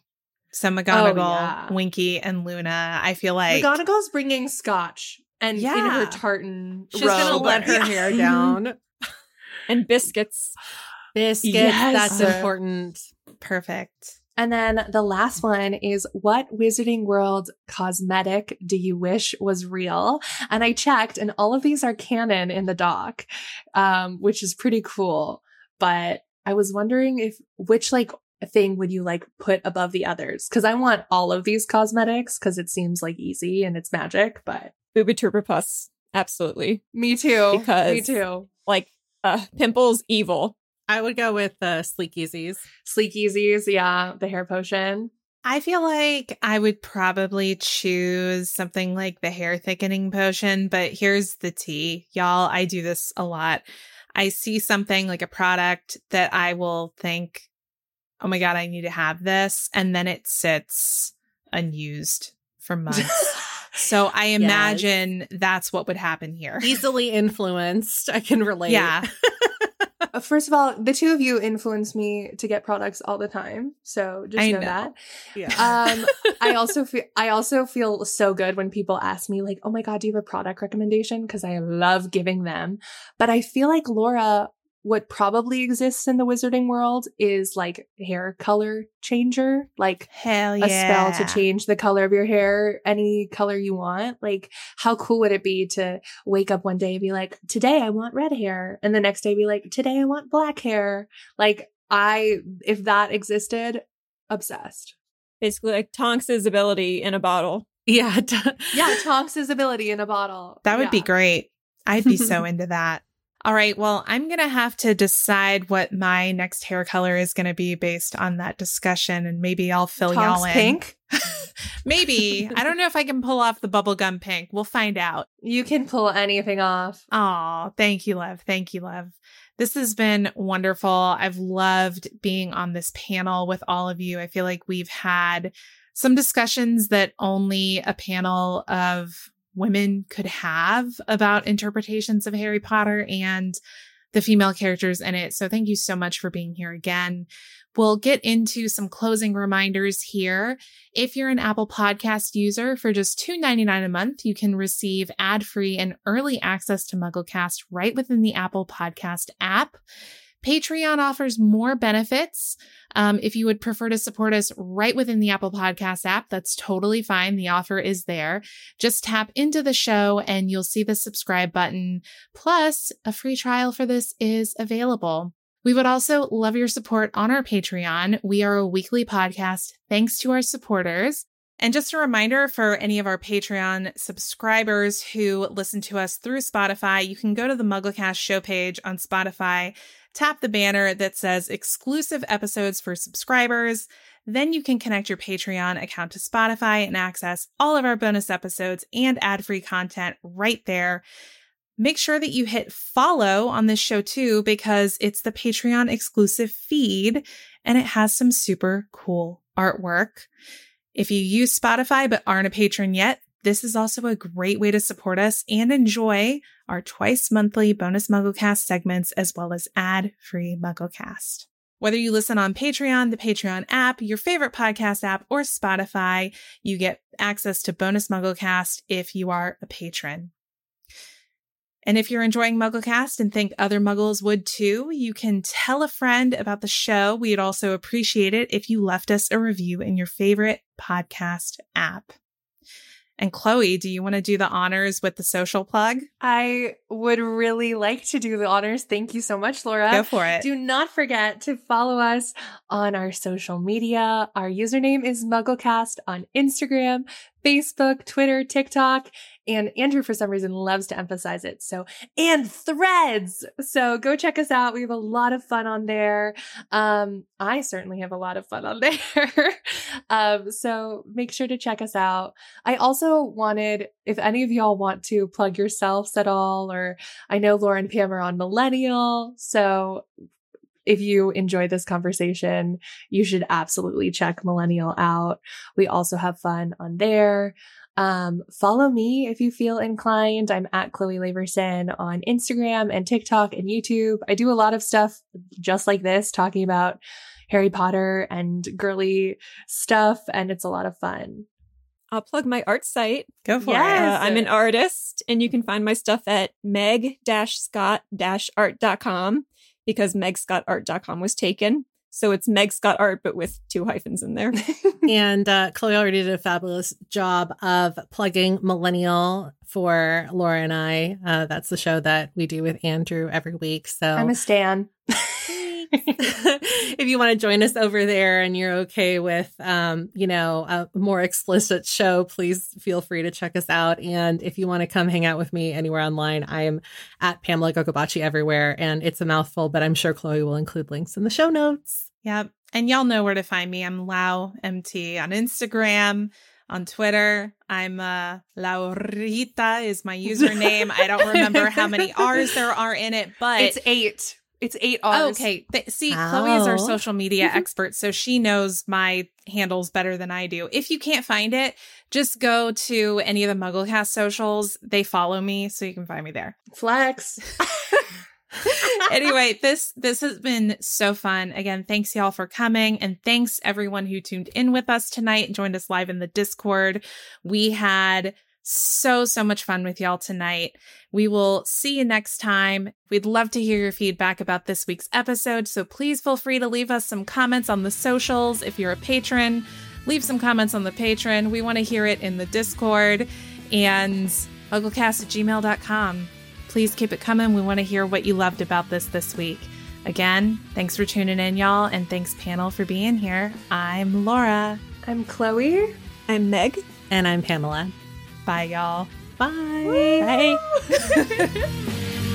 So McGonagall, yeah. Winky, and Luna. I feel like McGonagall's bringing scotch and in Yeah. her tartan She's going to let her Yeah. hair down. And biscuits. Biscuits. Yes. That's important. perfect. And then the last one is what Wizarding World cosmetic do you wish was real? And I checked, and all of these are canon in the doc, um, which is pretty cool. But I was wondering if which like thing would you like put above the others? Because I want all of these cosmetics because it seems like easy and it's magic. But Bubotuber Pus. Absolutely. me too. Because- me too. Like uh pimples evil. I would go with uh, Sleekeazy's. Sleek Easies, yeah, the hair potion. I feel like I would probably choose something like the hair thickening potion, but here's the tea. Y'all, I do this a lot. I see something like a product that I will think, oh my God, I need to have this. And then it sits unused for months. so I imagine that's what would happen here. Easily influenced. I can relate. Yeah. Uh, First of all, the two of you influence me to get products all the time, so just know, know. that. Yeah. Um, I also feel I also feel so good when people ask me like, "Oh my god, do you have a product recommendation?" Because I love giving them. But I feel like Laura, what probably exists in the wizarding world is like hair color changer, like Hell a spell to change the color of your hair any color you want. Like, how cool would it be to wake up one day and be like, today I want red hair. And the next day be like, today I want black hair. Like, I, if that existed, obsessed. Basically like Tonks's ability in a bottle. yeah. Yeah, Tonks' ability in a bottle. That would be great. I'd be so into that. All right. Well, I'm going to have to decide what my next hair color is going to be based on that discussion. And maybe I'll fill y'all Tonks in. pink. maybe. I don't know if I can pull off the bubblegum pink. We'll find out. You can pull anything off. Oh, thank you, love. Thank you, love. This has been wonderful. I've loved being on this panel with all of you. I feel like we've had some discussions that only a panel of women could have about interpretations of Harry Potter. And the female characters in it. So thank you so much for being here again. We'll get into some closing reminders here. If you're an Apple Podcast user, for just $2.99 a month, you can receive ad free and early access to MuggleCast right within the Apple Podcast app. Patreon offers more benefits. Um, if you would prefer to support us right within the Apple Podcast app, that's totally fine. The offer is there. Just tap into the show and you'll see the subscribe button. Plus, a free trial for this is available. We would also love your support on our Patreon. We are a weekly podcast thanks to our supporters. And just a reminder for any of our Patreon subscribers who listen to us through Spotify, you can go to the MuggleCast show page on Spotify, tap the banner that says exclusive episodes for subscribers. Then you can connect your Patreon account to Spotify and access all of our bonus episodes and ad free content right there. Make sure that you hit follow on this show too, because it's the Patreon exclusive feed and it has some super cool artwork. If you use Spotify but aren't a patron yet, this is also a great way to support us and enjoy our twice monthly bonus MuggleCast segments as well as ad free MuggleCast. Whether you listen on Patreon, the Patreon app, your favorite podcast app, or Spotify, you get access to bonus MuggleCast if you are a patron. And if you're enjoying MuggleCast and think other Muggles would too, you can tell a friend about the show. We'd also appreciate it if you left us a review in your favorite podcast app. And Chloe, do you want to do the honors with the social plug? I would really like to do the honors. Thank you so much, Laura. Go for it. Do not forget to follow us on our social media. Our username is MuggleCast on Instagram, Facebook, Twitter, TikTok, and Andrew, for some reason, loves to emphasize it. So, and threads. So go check us out. We have a lot of fun on there. Um, I certainly have a lot of fun on there. um, so make sure to check us out. I also wanted, if any of y'all want to plug yourselves at all, or I know Lauren Pam are on Millennial. So if you enjoy this conversation, you should absolutely check Millennial out. We also have fun on there. Um, follow me if you feel inclined. I'm at Chloe Laverson on Instagram and TikTok and YouTube. I do a lot of stuff just like this, talking about Harry Potter and girly stuff, and it's a lot of fun. I'll plug my art site. Go for Yes. Uh, I'm an artist, and you can find my stuff at meg-scott-art.com because megscottart.com was taken. So it's Meg Scott Art, but with two hyphens in there. and uh, Chloe already did a fabulous job of plugging Millennial for Laura and I. Uh, that's the show that we do with Andrew every week. So I'm a stan. if you want to join us over there and you're okay with, um, you know, a more explicit show, please feel free to check us out. And if you want to come hang out with me anywhere online, I am at Pamela Gocobachi everywhere. And it's a mouthful, but I'm sure Chloe will include links in the show notes. Yep. And y'all know where to find me. I'm Lau MT on Instagram, on Twitter. I'm uh Laurita is my username. I don't remember how many R's there are in it, but It's eight. It's eight Oh, R's. okay. Th- see, Chloe is our Oh. social media mm-hmm. expert, so she knows my handles better than I do. If you can't find it, just go to any of the MuggleCast socials. They follow me, so you can find me there. Flex. anyway, this this has been so fun. Again, thanks y'all for coming and thanks everyone who tuned in with us tonight and joined us live in the Discord. We had so so much fun with y'all tonight. We will see you next time. We'd love to hear your feedback about this week's episode, so please feel free to leave us some comments on the socials if you're a patron. Leave some comments on the Patreon. We want to hear it in the Discord and mugglecast at gmail.com please keep it coming. We want to hear what you loved about this this week. Again, thanks for tuning in, y'all, and thanks, panel, for being here. I'm Laura. I'm Chloe. I'm Meg. And I'm Pamela. Bye, y'all. Bye. Bye.